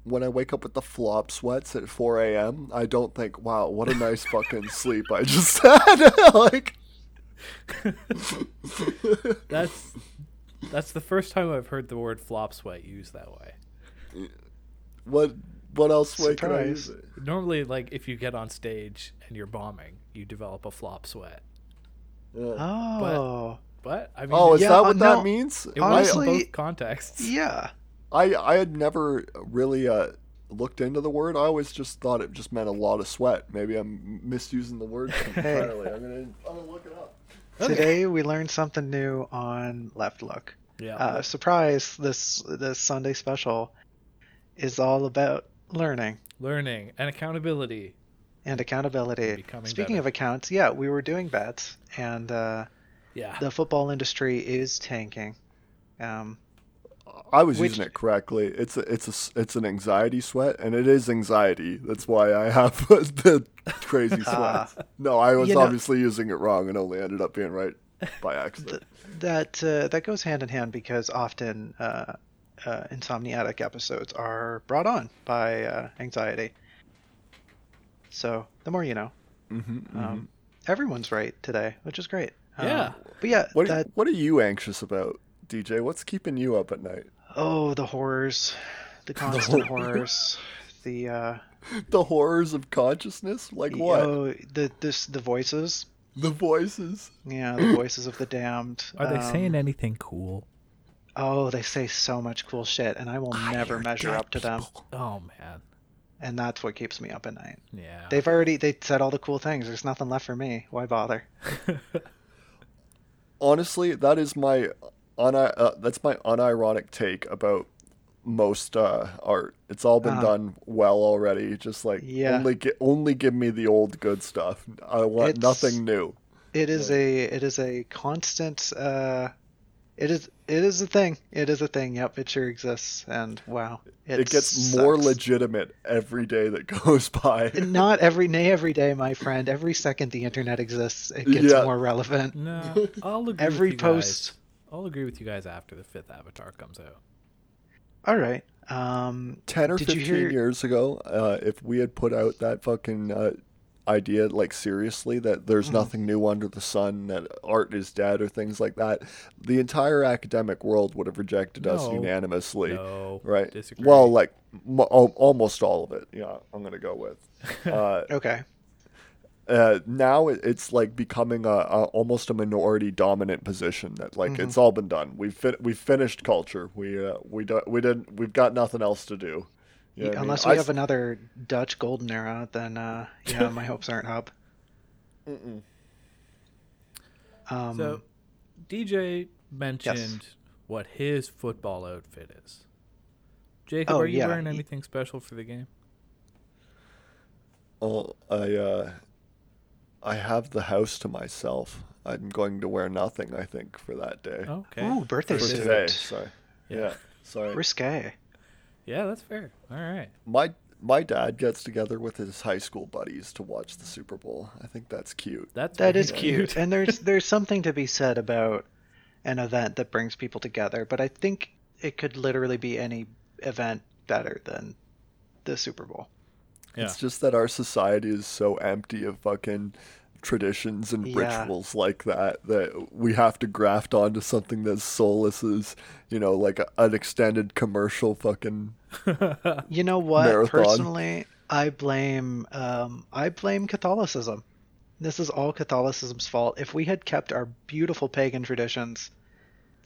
when I wake up with the flop sweats at 4 a.m., I don't think, "Wow, what a nice fucking *laughs* sleep I just *laughs* had." *laughs* like, that's that's the first time I've heard the word flop sweat used that way. what what else way can I use Surprise. it? Normally, like if you get on stage and you're bombing, you develop a flop sweat. Yeah. Oh, But I mean, Oh, is Yeah, that uh, what no, that means? it honestly- was in both contexts. yeah. I I had never really uh, looked into the word. I always just thought it just meant a lot of sweat. Maybe I'm misusing the word *laughs* entirely. I'm gonna I'm gonna look it up. Okay. Today we learned something new on Left Look. Yeah. Uh, surprise! This this Sunday special is all about learning Learning and accountability. and accountability. Becoming Speaking better. of accounts, yeah, we were doing bets, and uh, Yeah. the football industry is tanking. Um, I was Which- using it correctly. It's a, it's a, it's an anxiety sweat, and it is anxiety. That's why I have *laughs* the crazy Ah. sweats. no, I was You know- obviously using it wrong and only ended up being right by accident. that uh, that goes hand in hand because often uh, uh, insomniatic episodes are brought on by uh, anxiety. So the more you know. Mm-hmm, Um, everyone's right today, which is great. Um, Yeah. but yeah, What that What are you anxious about, DJ? What's keeping you up at night? oh the horrors, the *laughs* constant horrors, the uh, *laughs* The horrors of consciousness? Like what? oh the this the voices. the voices. Yeah, the voices of the damned. Are they Um, saying anything cool? Oh, they say so much cool shit, and I will I never measure up to them. Oh man. And that's what keeps me up at night. Yeah. They've already they said all the cool things. There's nothing left for me. Why bother? *laughs* Honestly, that is my un- uh, that's my unironic take about most uh, art. It's all been Uh-huh. done well already. Just like Yeah. only gi- only give me the old good stuff. I want It's- nothing new. It is a it is a constant uh it is it is a thing. It is a thing. Yep, it sure exists. And wow. It, It, gets more legitimate every day that *laughs* goes by. Not every day every day, my friend. Every second the internet exists, it gets Yeah. more relevant. no, *laughs* I'll agree Every with you guys. post. I'll agree with you guys after the fifth Avatar comes out. All right. Um 10 or 15 hear- years ago, uh, if we had put out that fucking uh, idea, like seriously, that there's Mhm. nothing new under the sun, that art is dead, or things like that, the entire academic world would have rejected us unanimously. No, Right. Disagree. Well, like mo- al- almost all of it. Yeah, I'm gonna go with. *laughs* Uh, okay. uh, now it's like becoming a, a almost a minority dominant position that like Mm-hmm. it's all been done. We've fin- we've finished culture. We uh, we don't we didn't we've got nothing else to do. You know I mean? Unless I we s- have another Dutch golden era, then uh yeah, my hopes aren't up. Mm-mm. Um so, DJ mentioned what his football outfit is. Jacob, Oh, are you yeah, wearing anything special for the game? Well, I uh, I have the house to myself. I'm going to wear nothing. I think for that day. Okay. Ooh, birthday for suit. today. Sorry. Yeah. Yeah. Sorry. Risque. Yeah, that's fair. All right. My my dad gets together with his high school buddies to watch the Super Bowl. I think that's cute. That's That very cute. and there's *laughs* there's something to be said about an event that brings people together, but I think it could literally be any event better than the Super Bowl. Yeah. It's just that our society is so empty of fucking traditions and Yeah. rituals like that that we have to graft onto something that's soulless as, you know, like a, an extended commercial fucking *laughs* You know what? Marathon. Personally, I blame um, I blame Catholicism. This is all Catholicism's fault. If we had kept our beautiful pagan traditions,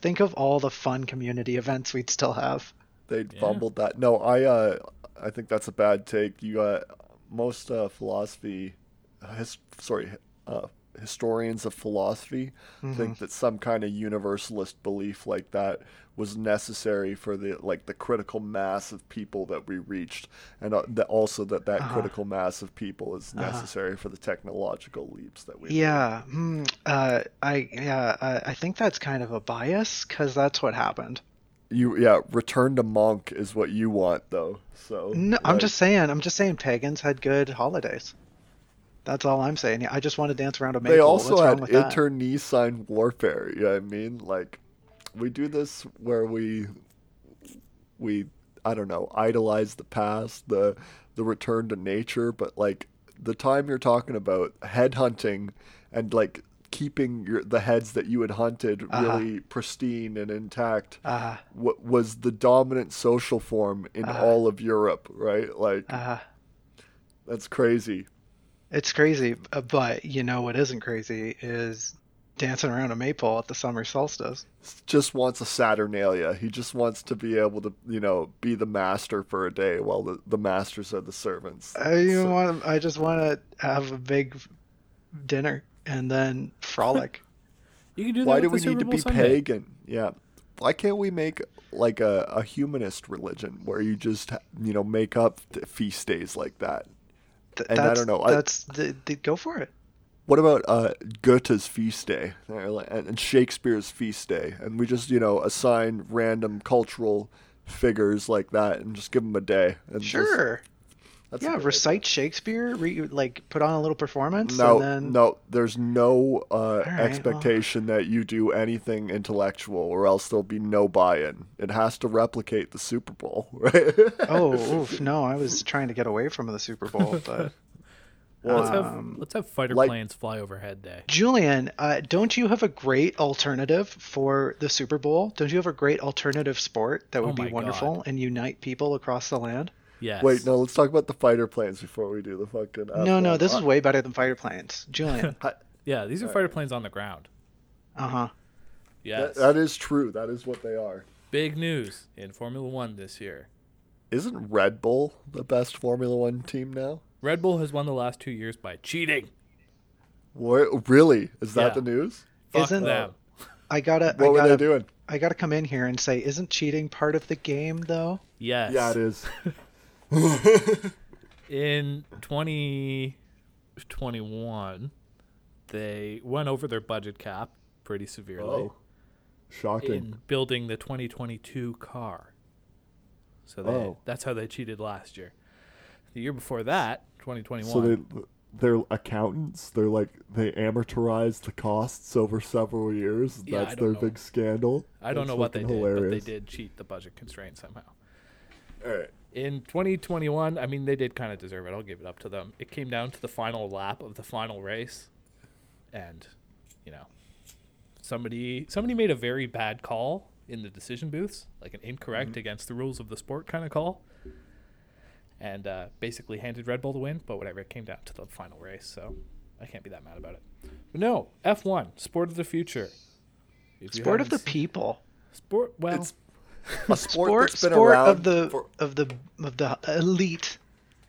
think of all the fun community events we'd still have. they Yeah. fumbled that. No, I uh I think that's a bad take. You uh most uh philosophy his sorry, uh historians of philosophy think that some kind of universalist belief like that was necessary for the like the critical mass of people that we reached and uh, that also that that Uh-huh. critical mass of people is Uh-huh. necessary for the technological leaps that we. Yeah, hmm, uh, I yeah, I, I think that's kind of a bias because that's what happened. you yeah return to monk is what you want though so No, I'm just saying. I'm just saying. Pagans had good holidays. That's all I'm saying. I just want to dance around a maple. They also What's had internecine warfare. You know what I mean? Like, we do this where we, we, I don't know, idolize the past, the the return to nature, but like the time you're talking about head hunting and like keeping your the heads that you had hunted Uh-huh. really pristine and intact Uh, wa- was the dominant social form in Uh-huh. all of Europe, right? Like uh, that's crazy. It's crazy, uh, but you know what isn't crazy is dancing around a maypole at the summer solstice. just wants a Saturnalia. He just wants to be able to, you know, be the master for a day while the, the masters are the servants. I So- want. I just want to have a big dinner and then frolic. *laughs* You can do that why do we need to be Sunday. pagan? Yeah. Why can't we make like a, a humanist religion where you just, you know, make up feast days like that? Th- And I don't know, I- That's the, the, go for it. What about uh, Goethe's feast day and and Shakespeare's feast day? And we just, you know, assign random cultural figures like that and just give them a day. And just- Sure. That's yeah, good recite Shakespeare, re, like put on a little performance, No, and then no, there's no uh, right, well- expectation that you do anything intellectual, or else there'll be no buy-in. It has to replicate the Super Bowl, *laughs* right? oh, oof, no, I was trying to get away from the Super Bowl, *laughs* but let's have Um, let's have fighter like- planes fly overhead day. Julian, uh, don't you have a great alternative for the Super Bowl? Don't you have a great alternative sport that would Oh be wonderful and unite people across the land? Yes. Wait, no, let's talk about the fighter planes before we do the fucking. no, no, this Uh, is way better than fighter planes. Julian. *laughs* Yeah, these are fighter planes on the ground. Uh huh. Yes. that- that is true. That is what they are. Big news in Formula One this year. Isn't Red Bull the best Formula One team now? Red Bull has won the last two years by cheating. What, really? Is that Yeah. the news? Fuck Isn't- them. I gotta, What I were gotta, they doing? I gotta come in here and say, isn't cheating part of the game though? Yes. Yeah, it is. *laughs* *laughs* In 2021, they went over their budget cap pretty severely Oh, shocking. in building the 2022 car. So they, Oh. that's how they cheated last year. The year before that, 2021. So they they're accountants. They're like they amortize the costs over several years. Yeah, That's their know. big scandal. I don't That's know what they did, but they did cheat the budget constraint somehow. All right. In 2021, I mean, they did kind of deserve it. I'll give it up to them. It came down to the final lap of the final race, and you know, somebody somebody made a very bad call in the decision booths, like an incorrect Mm-hmm. against the rules of the sport kind of call, and uh, basically handed Red Bull the win. But whatever, it came down to the final race, so I can't be that mad about it. But no, F1, sport of the future. If Sport of the people. sport. Well, It's a *laughs* sport, Sport, that's been sport around of the for- of the of the elite.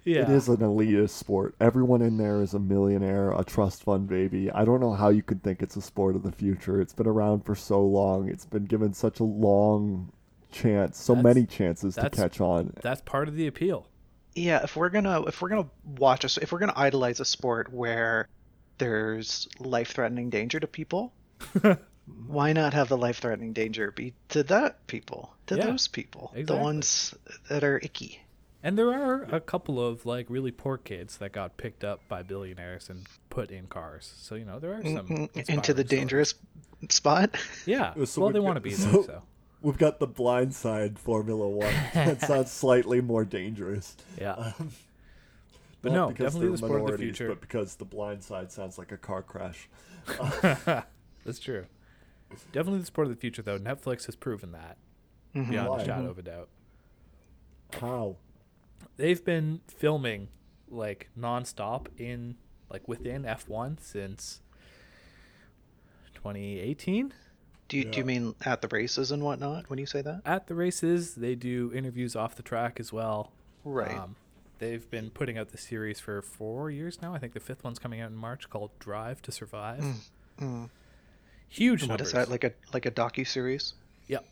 yeah, It is an elitist sport. Everyone in there is a millionaire, a trust fund baby. I don't know how you could think it's a sport of the future. It's been around for so long. It's been given such a long chance, so That's- many chances to catch on. That's part of the appeal. Yeah, if we're gonna if we're gonna watch us if we're gonna idolize a sport where there's life threatening danger to people, *laughs* why not have the life threatening danger be to that people, to Yeah, those people, exactly. the ones that are icky. And there are a couple of like really poor kids that got picked up by billionaires and put in cars. So you know there are some Mm, Into inspiring the stories. dangerous spot. *laughs* Yeah. So well, we've they got- want to be *laughs* so- there. So We've got the blind side Formula One. *laughs* that sounds slightly more dangerous. yeah. But no, definitely the sport of the future. But because the blind side sounds like a car crash. That's true. Definitely the sport of the future, though. Netflix has proven that beyond Why? a shadow of a doubt. How? They've been filming like nonstop in like within F1 since 2018. Do you, do you mean at the races and whatnot when you say that? At the races, they do interviews off the track as well. Right. Um, they've been putting out the series for four years now. I think the fifth one's coming out in March called Drive to Survive. Mm. Huge What numbers. is that like a like a docu series? Yep.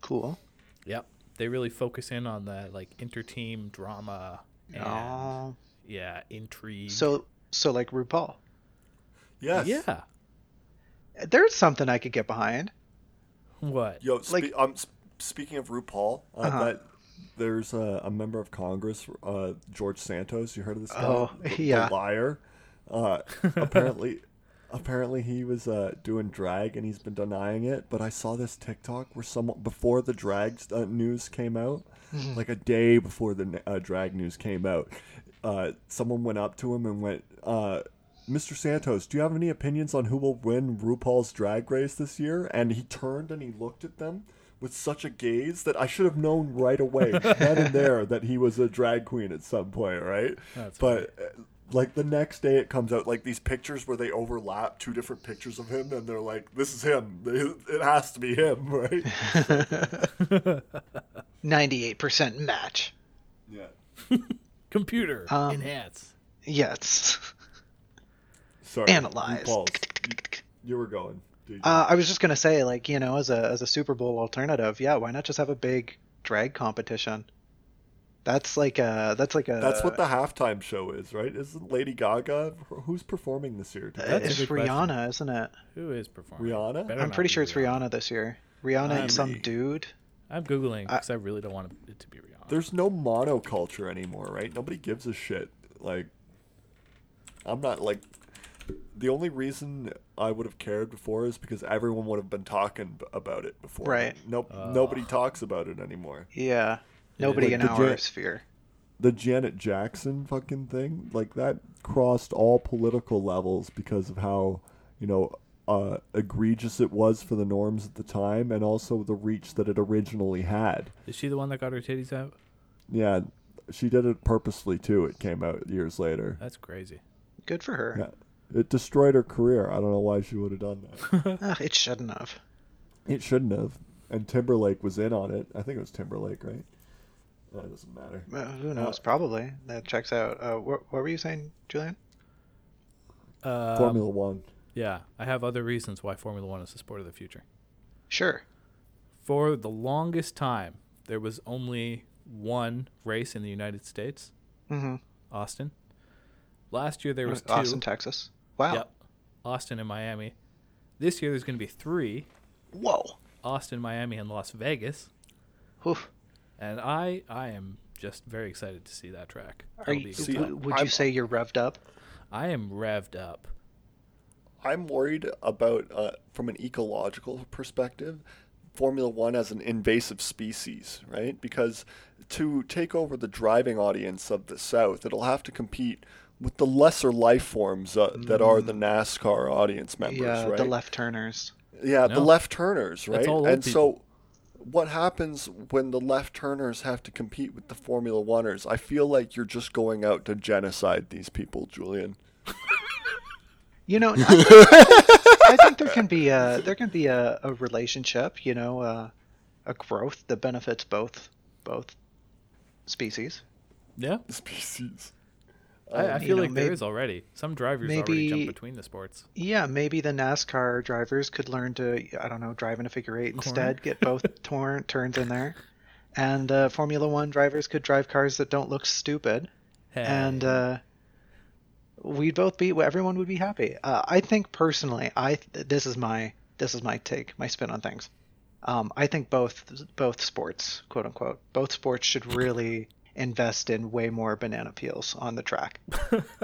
Cool. Yep. They really focus in on the like inter-team drama and Oh. yeah, intrigue. So so like RuPaul. Yes. yeah. There's something I could get behind. What? Yo, spe- Like- um, sp- speaking of RuPaul, uh, Uh-huh. that there's a, a member of Congress, uh, George Santos. You heard of this guy? Oh, The- the yeah. liar. Uh, *laughs* apparently, apparently he was uh, doing drag and he's been denying it. But I saw this TikTok where someone before the drag uh, news came out, Mm-hmm. like a day before the uh, drag news came out, uh, someone went up to him and went. Uh, Mr. Santos, do you have any opinions on who will win RuPaul's drag race this year? And he turned and he looked at them with such a gaze that I should have known right away, then and *laughs* there, that he was a drag queen at some point, right? That's but like the next day, it comes out like these pictures where they overlap two different pictures of him, and they're like, "This is him. *laughs* It has to be him, right?" *laughs* 98% match. Yeah. *laughs* Computer Um, enhance. Yes. Sorry. Analyze. RuPaul's. You were going. Uh, I was just gonna say, like you know, as a as a Super Bowl alternative, yeah, why not just have a big drag competition? That's like a that's like a That's what the halftime show is, right? Isn't Lady Gaga who's performing this year? uh, That's it's good question. Rihanna, isn't it? Who is performing? Rihanna? Better I'm pretty be sure it's Rihanna this year. Rihanna I'm- and some dude. I'm googling because I, really don't want it to be Rihanna. there's no monoculture anymore, right? Nobody gives a shit. Like, I'm not like. The only reason I would have cared before is because everyone would have been talking about it before. Right. Nope. nobody talks about it anymore. Yeah. Nobody Like in the our Jan- sphere. The Janet Jackson fucking thing, like that crossed all political levels because of how, you know, uh, egregious it was for the norms at the time and also the reach that it originally had. Is she the one that got her titties out? Yeah, she did it purposely too. It came out years later. That's crazy. Good for her. Yeah. It destroyed her career. I don't know why she would have done that. Ugh, *laughs* *laughs* it shouldn't have. it shouldn't have. And Timberlake was in on it. I think it was Timberlake, right? That doesn't matter. Uh, who knows? Probably. That checks out. Uh, what, what were you saying, Julian? Um, Formula One. Yeah, I have other reasons why Formula One is the sport of the future. Sure. For the longest time, there was only one race in the United States, Mm-hmm. Austin. Last year there was two. Austin, Texas. Wow. Yep, Austin and Miami. This year there's going to be three: Whoa. Austin, Miami, and Las Vegas. Oof. And I, I am just very excited to see that track. Are you, be a good See, time. w- would I'm- you say you're revved up? I am revved up. I'm worried about, uh, from an ecological perspective, Formula One as an invasive species, right? Because to take over the driving audience of the South, it'll have to compete with the lesser life forms uh, that are the NASCAR audience members, yeah, right? the left turners. Yeah, the left turners, That's right? all old And people. so what happens when the left turners have to compete with the Formula Oneers? I feel like you're just going out to genocide these people, Julian. You know, I, I think there can be a there can be a, a relationship. You know, uh, a growth that benefits both both species. Yeah, Species. I, I feel know, like there mayb- is already. Some drivers already jump between the sports. Yeah, maybe the NASCAR drivers could learn to I don't know drive in a figure eight instead, get both *laughs* torn turns in there, and uh, Formula One drivers could drive cars that don't look stupid, and uh, we'd both be everyone would be happy. Uh, I think personally, I this is my this is my take, my spin on things. Um, I think both both sports, quote unquote, both sports should really invest in way more banana peels on the track.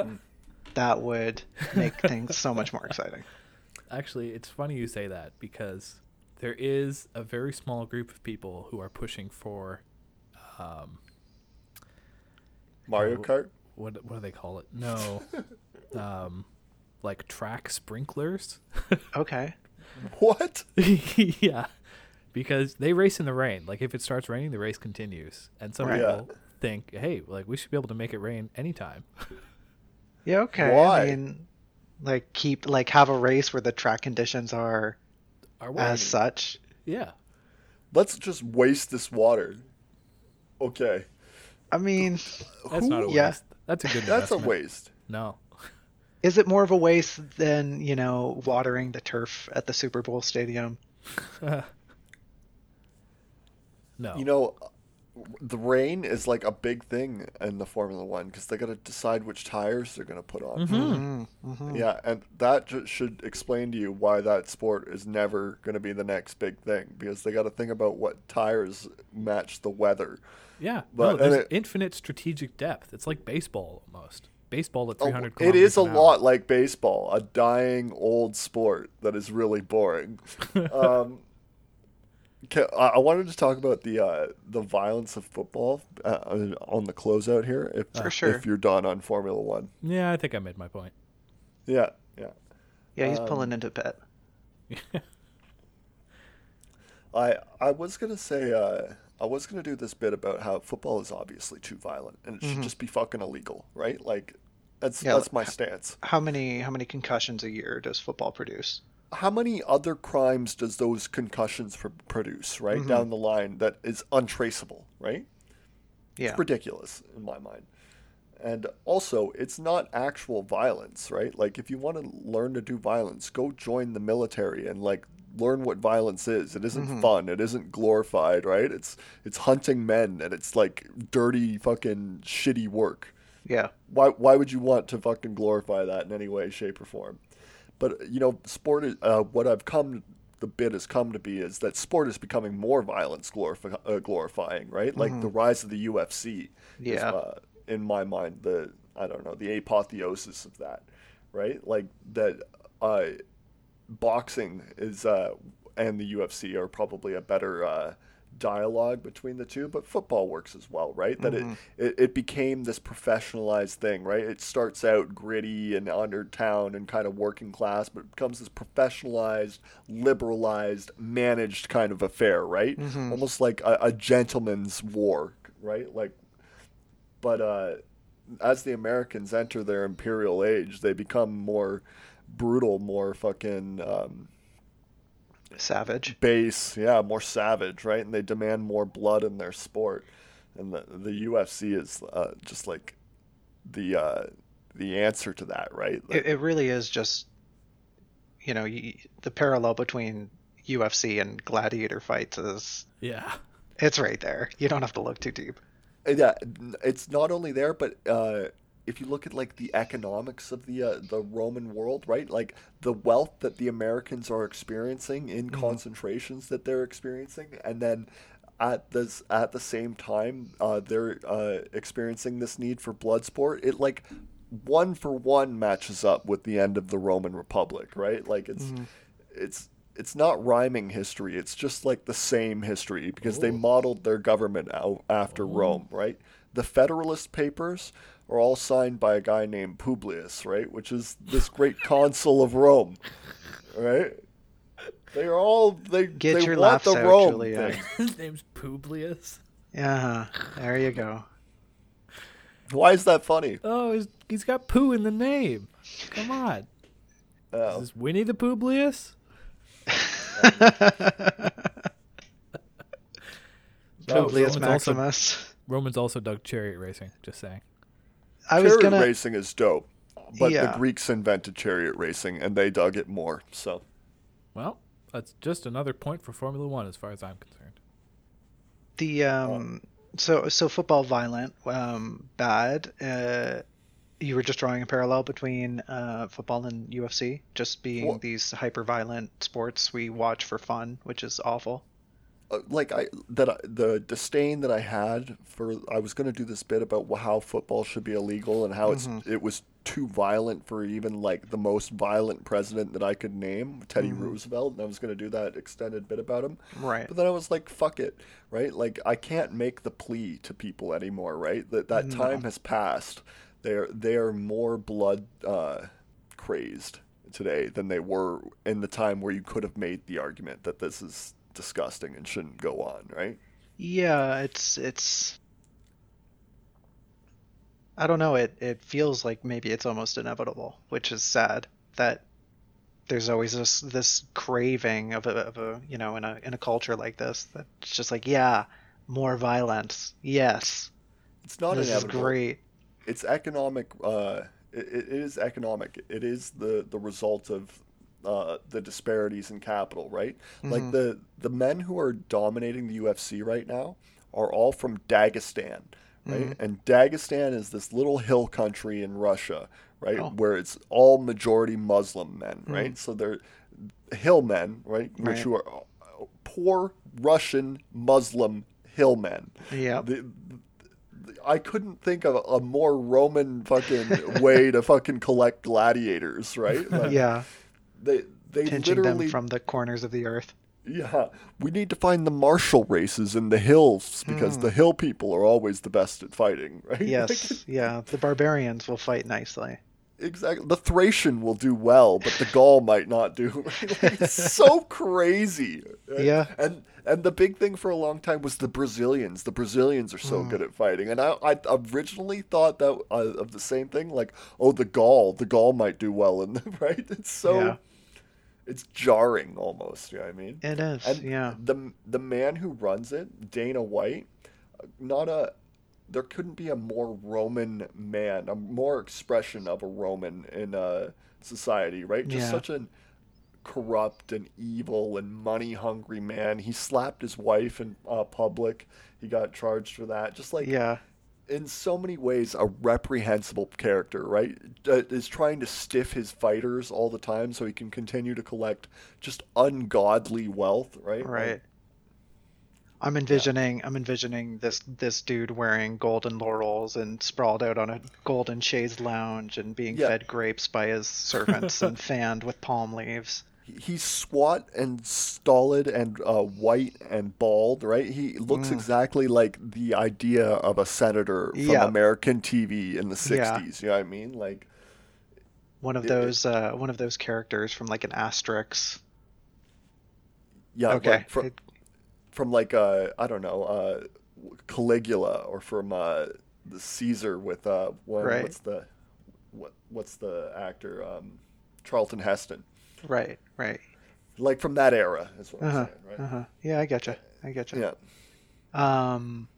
*laughs* that would make things so much more exciting. Actually, it's funny you say that because there is a very small group of people who are pushing for, um, Mario. Kart? what what do they call it? No, *laughs* um, like track sprinklers. Okay. *laughs* What? yeah, because they race in the rain. Like if it starts raining, the race continues, and some Right. Yeah. people think, hey, like we should be able to make it rain anytime. *laughs* Yeah, okay. Why? I mean, like keep like have a race where the track conditions are Are as such. Yeah. Let's just waste this water. Okay. I mean, *laughs* That's not a yeah. waste. That's a good *laughs* That's a waste. No. is it more of a waste than, you know, watering the turf at the Super Bowl stadium? No. You know, the rain is like a big thing in the Formula One because they got to decide which tires they're going to put on. Mm, mhm. Yeah, and that ju- should explain to you why that sport is never going to be the next big thing because they got to think about what tires match the weather. yeah. but- no, there's it- infinite strategic depth. It's like baseball almost. Baseball at Oh, 300 it is a hour. lot like baseball, a dying old sport that is really boring. *laughs* um, ca- I I wanted to talk about the uh, the violence of football uh, on the closeout here. If, For sure. if you're done on Formula One, Yeah, I think I made my point. yeah, yeah. Yeah, he's Um, pulling into pit. *laughs* I I was gonna say uh, I was gonna do this bit about how football is obviously too violent and it should just be fucking illegal, right? Like that's Yeah, that's my stance. How many how many concussions a year does football produce? How many other crimes does those concussions pr- produce, right Mm-hmm. down the line that is untraceable, right? Yeah. It's ridiculous in my mind. And also, it's not actual violence, right? Like, if you want to learn to do violence, go join the military and like learn what violence is. It isn't Mm-hmm. fun. It isn't glorified, right? It's it's hunting men and it's like dirty, fucking shitty work. Yeah. Why why would you want to fucking glorify that in any way, shape, or form? But you know, sport is uh, what I've come the bit has come to be is that sport is becoming more violence glorifi- uh, glorifying, right? Like the rise of the UFC. Is, Yeah. uh, in my mind, the I don't know the apotheosis of that, right? Like that. Uh, boxing is uh, and the UFC are probably a better uh, dialogue between the two, but football works as well, right? That it, it it became this professionalized thing, right? It starts out gritty and under town and kind of working class, but it becomes this professionalized, liberalized, managed kind of affair, right? Almost like a, a gentleman's war, right? Like, but uh, as the Americans enter their imperial age, they become more brutal, more fucking um, Savage. base, yeah, more savage, right? And they demand more blood in their sport. And the the UFC is uh, just like the uh, the answer to that, right? Like, It, it really is just, you know, y the parallel between UFC and gladiator fights is Yeah. it's right there. You don't have to look too deep. yeah, it's not only there, but uh, if you look at like the economics of the uh, the Roman world, right? Like the wealth that the Americans are experiencing in concentrations that they're experiencing, and then at this at the same time uh, they're uh, experiencing this need for blood sport. It like one for one matches up with the end of the Roman Republic, right? Like it's it's it's not rhyming history. It's just like the same history because they modeled their government out after Rome, right? The Federalist Papers are all signed by a guy named Publius, right? Which is this great *laughs* consul of Rome, right? They are all they Get they your want laughs the out, Rome Julia. thing. *laughs* His name's Publius. Yeah, there you go. Why is that funny? Oh, he's, he's got poo in the name. Come on. Oh. Is this Winnie the Publius? *laughs* Oh, Publius Roman's also- Maximus. Romans also dug chariot racing. Just saying. I was chariot gonna. racing is dope, but the Greeks invented chariot racing and they dug it more. So Well, that's just another point for Formula One, as far as I'm concerned. The um so so football violent um bad uh you were just drawing a parallel between uh football and UFC just being Well- these hyper violent sports we watch for fun which is awful. Uh, like I that I, the disdain that I had for I was going to do this bit about how football should be illegal and how it's it was too violent for even like the most violent president that I could name, Teddy Roosevelt, and I was going to do that extended bit about him. Right. But then I was like, fuck it, right? Like I can't make the plea to people anymore, right? That that time has passed. They're they are more blood uh, crazed today than they were in the time where you could have made the argument that this is disgusting and shouldn't go on, right? Yeah, it's it's I don't know, it it feels like maybe it's almost inevitable, which is sad that there's always this this craving of a, of a you know in a in a culture like this that it's just like yeah, more violence. Yes. It's not this is great. It's economic. Uh, it, it is economic. It is the the result of uh, the disparities in capital, right? Mm-hmm. Like the the men who are dominating the UFC right now are all from Dagestan, right? Mm-hmm. And Dagestan is this little hill country in Russia, right, Oh. where it's all majority Muslim men, mm-hmm. right? So they're hill men, right, which who are poor Russian Muslim hill men. Yeah. The, I couldn't think of a more Roman fucking way to *laughs* fucking collect gladiators, right? Like, Yeah. They they Pinching literally them from the corners of the earth. yeah. We need to find the martial races in the hills because the hill people are always the best at fighting, *laughs* right? Yes. yeah. The barbarians will fight nicely. exactly. The Thracian will do well, but the Gaul might not do. *laughs* It's so *laughs* crazy. Yeah. And and the big thing for a long time was the Brazilians. The Brazilians are Mm. so good at fighting, and I, I originally thought that uh, of the same thing. Like, oh, the Gaul, the Gaul might do well in them, right? It's so, Yeah. It's jarring almost. You know what I mean? It is. And yeah. the the man who runs it, Dana White, not a there couldn't be a more Roman man, a more expression of a Roman in uh, society, right? Just Yeah. such an corrupt and evil and money hungry man. He slapped his wife in uh, public. He got charged for that. Just like Yeah. In so many ways a reprehensible character, right? Uh, is trying to stiff his fighters all the time so he can continue to collect just ungodly wealth, right? Right. Like, I'm envisioning I'm envisioning this this dude wearing golden laurels and sprawled out on a golden chaise lounge and being Yeah. fed grapes by his servants and *laughs* fanned with palm leaves. He- he's squat and stolid and uh, white and bald, right? He looks Mm. exactly like the idea of a senator from Yeah. American TV in the Yeah. 60s. You know what I mean? Like, One of It- it- those uh, one of those characters from like an Asterix. yeah, okay. like from, it- from like uh, I don't know, uh, Caligula or from uh, the Caesar with uh, Right. what's the what what's the actor um, Charlton Heston, right, right. like from that era is what Uh-huh. I'm saying, right? Uh-huh. Yeah, I getcha. I getcha. Yeah, Um,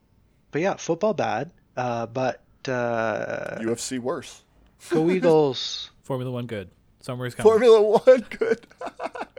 but yeah, football bad. Uh, but uh, UFC worse. go *laughs* Eagles. Formula One good. Summer is coming. Formula One good. *laughs*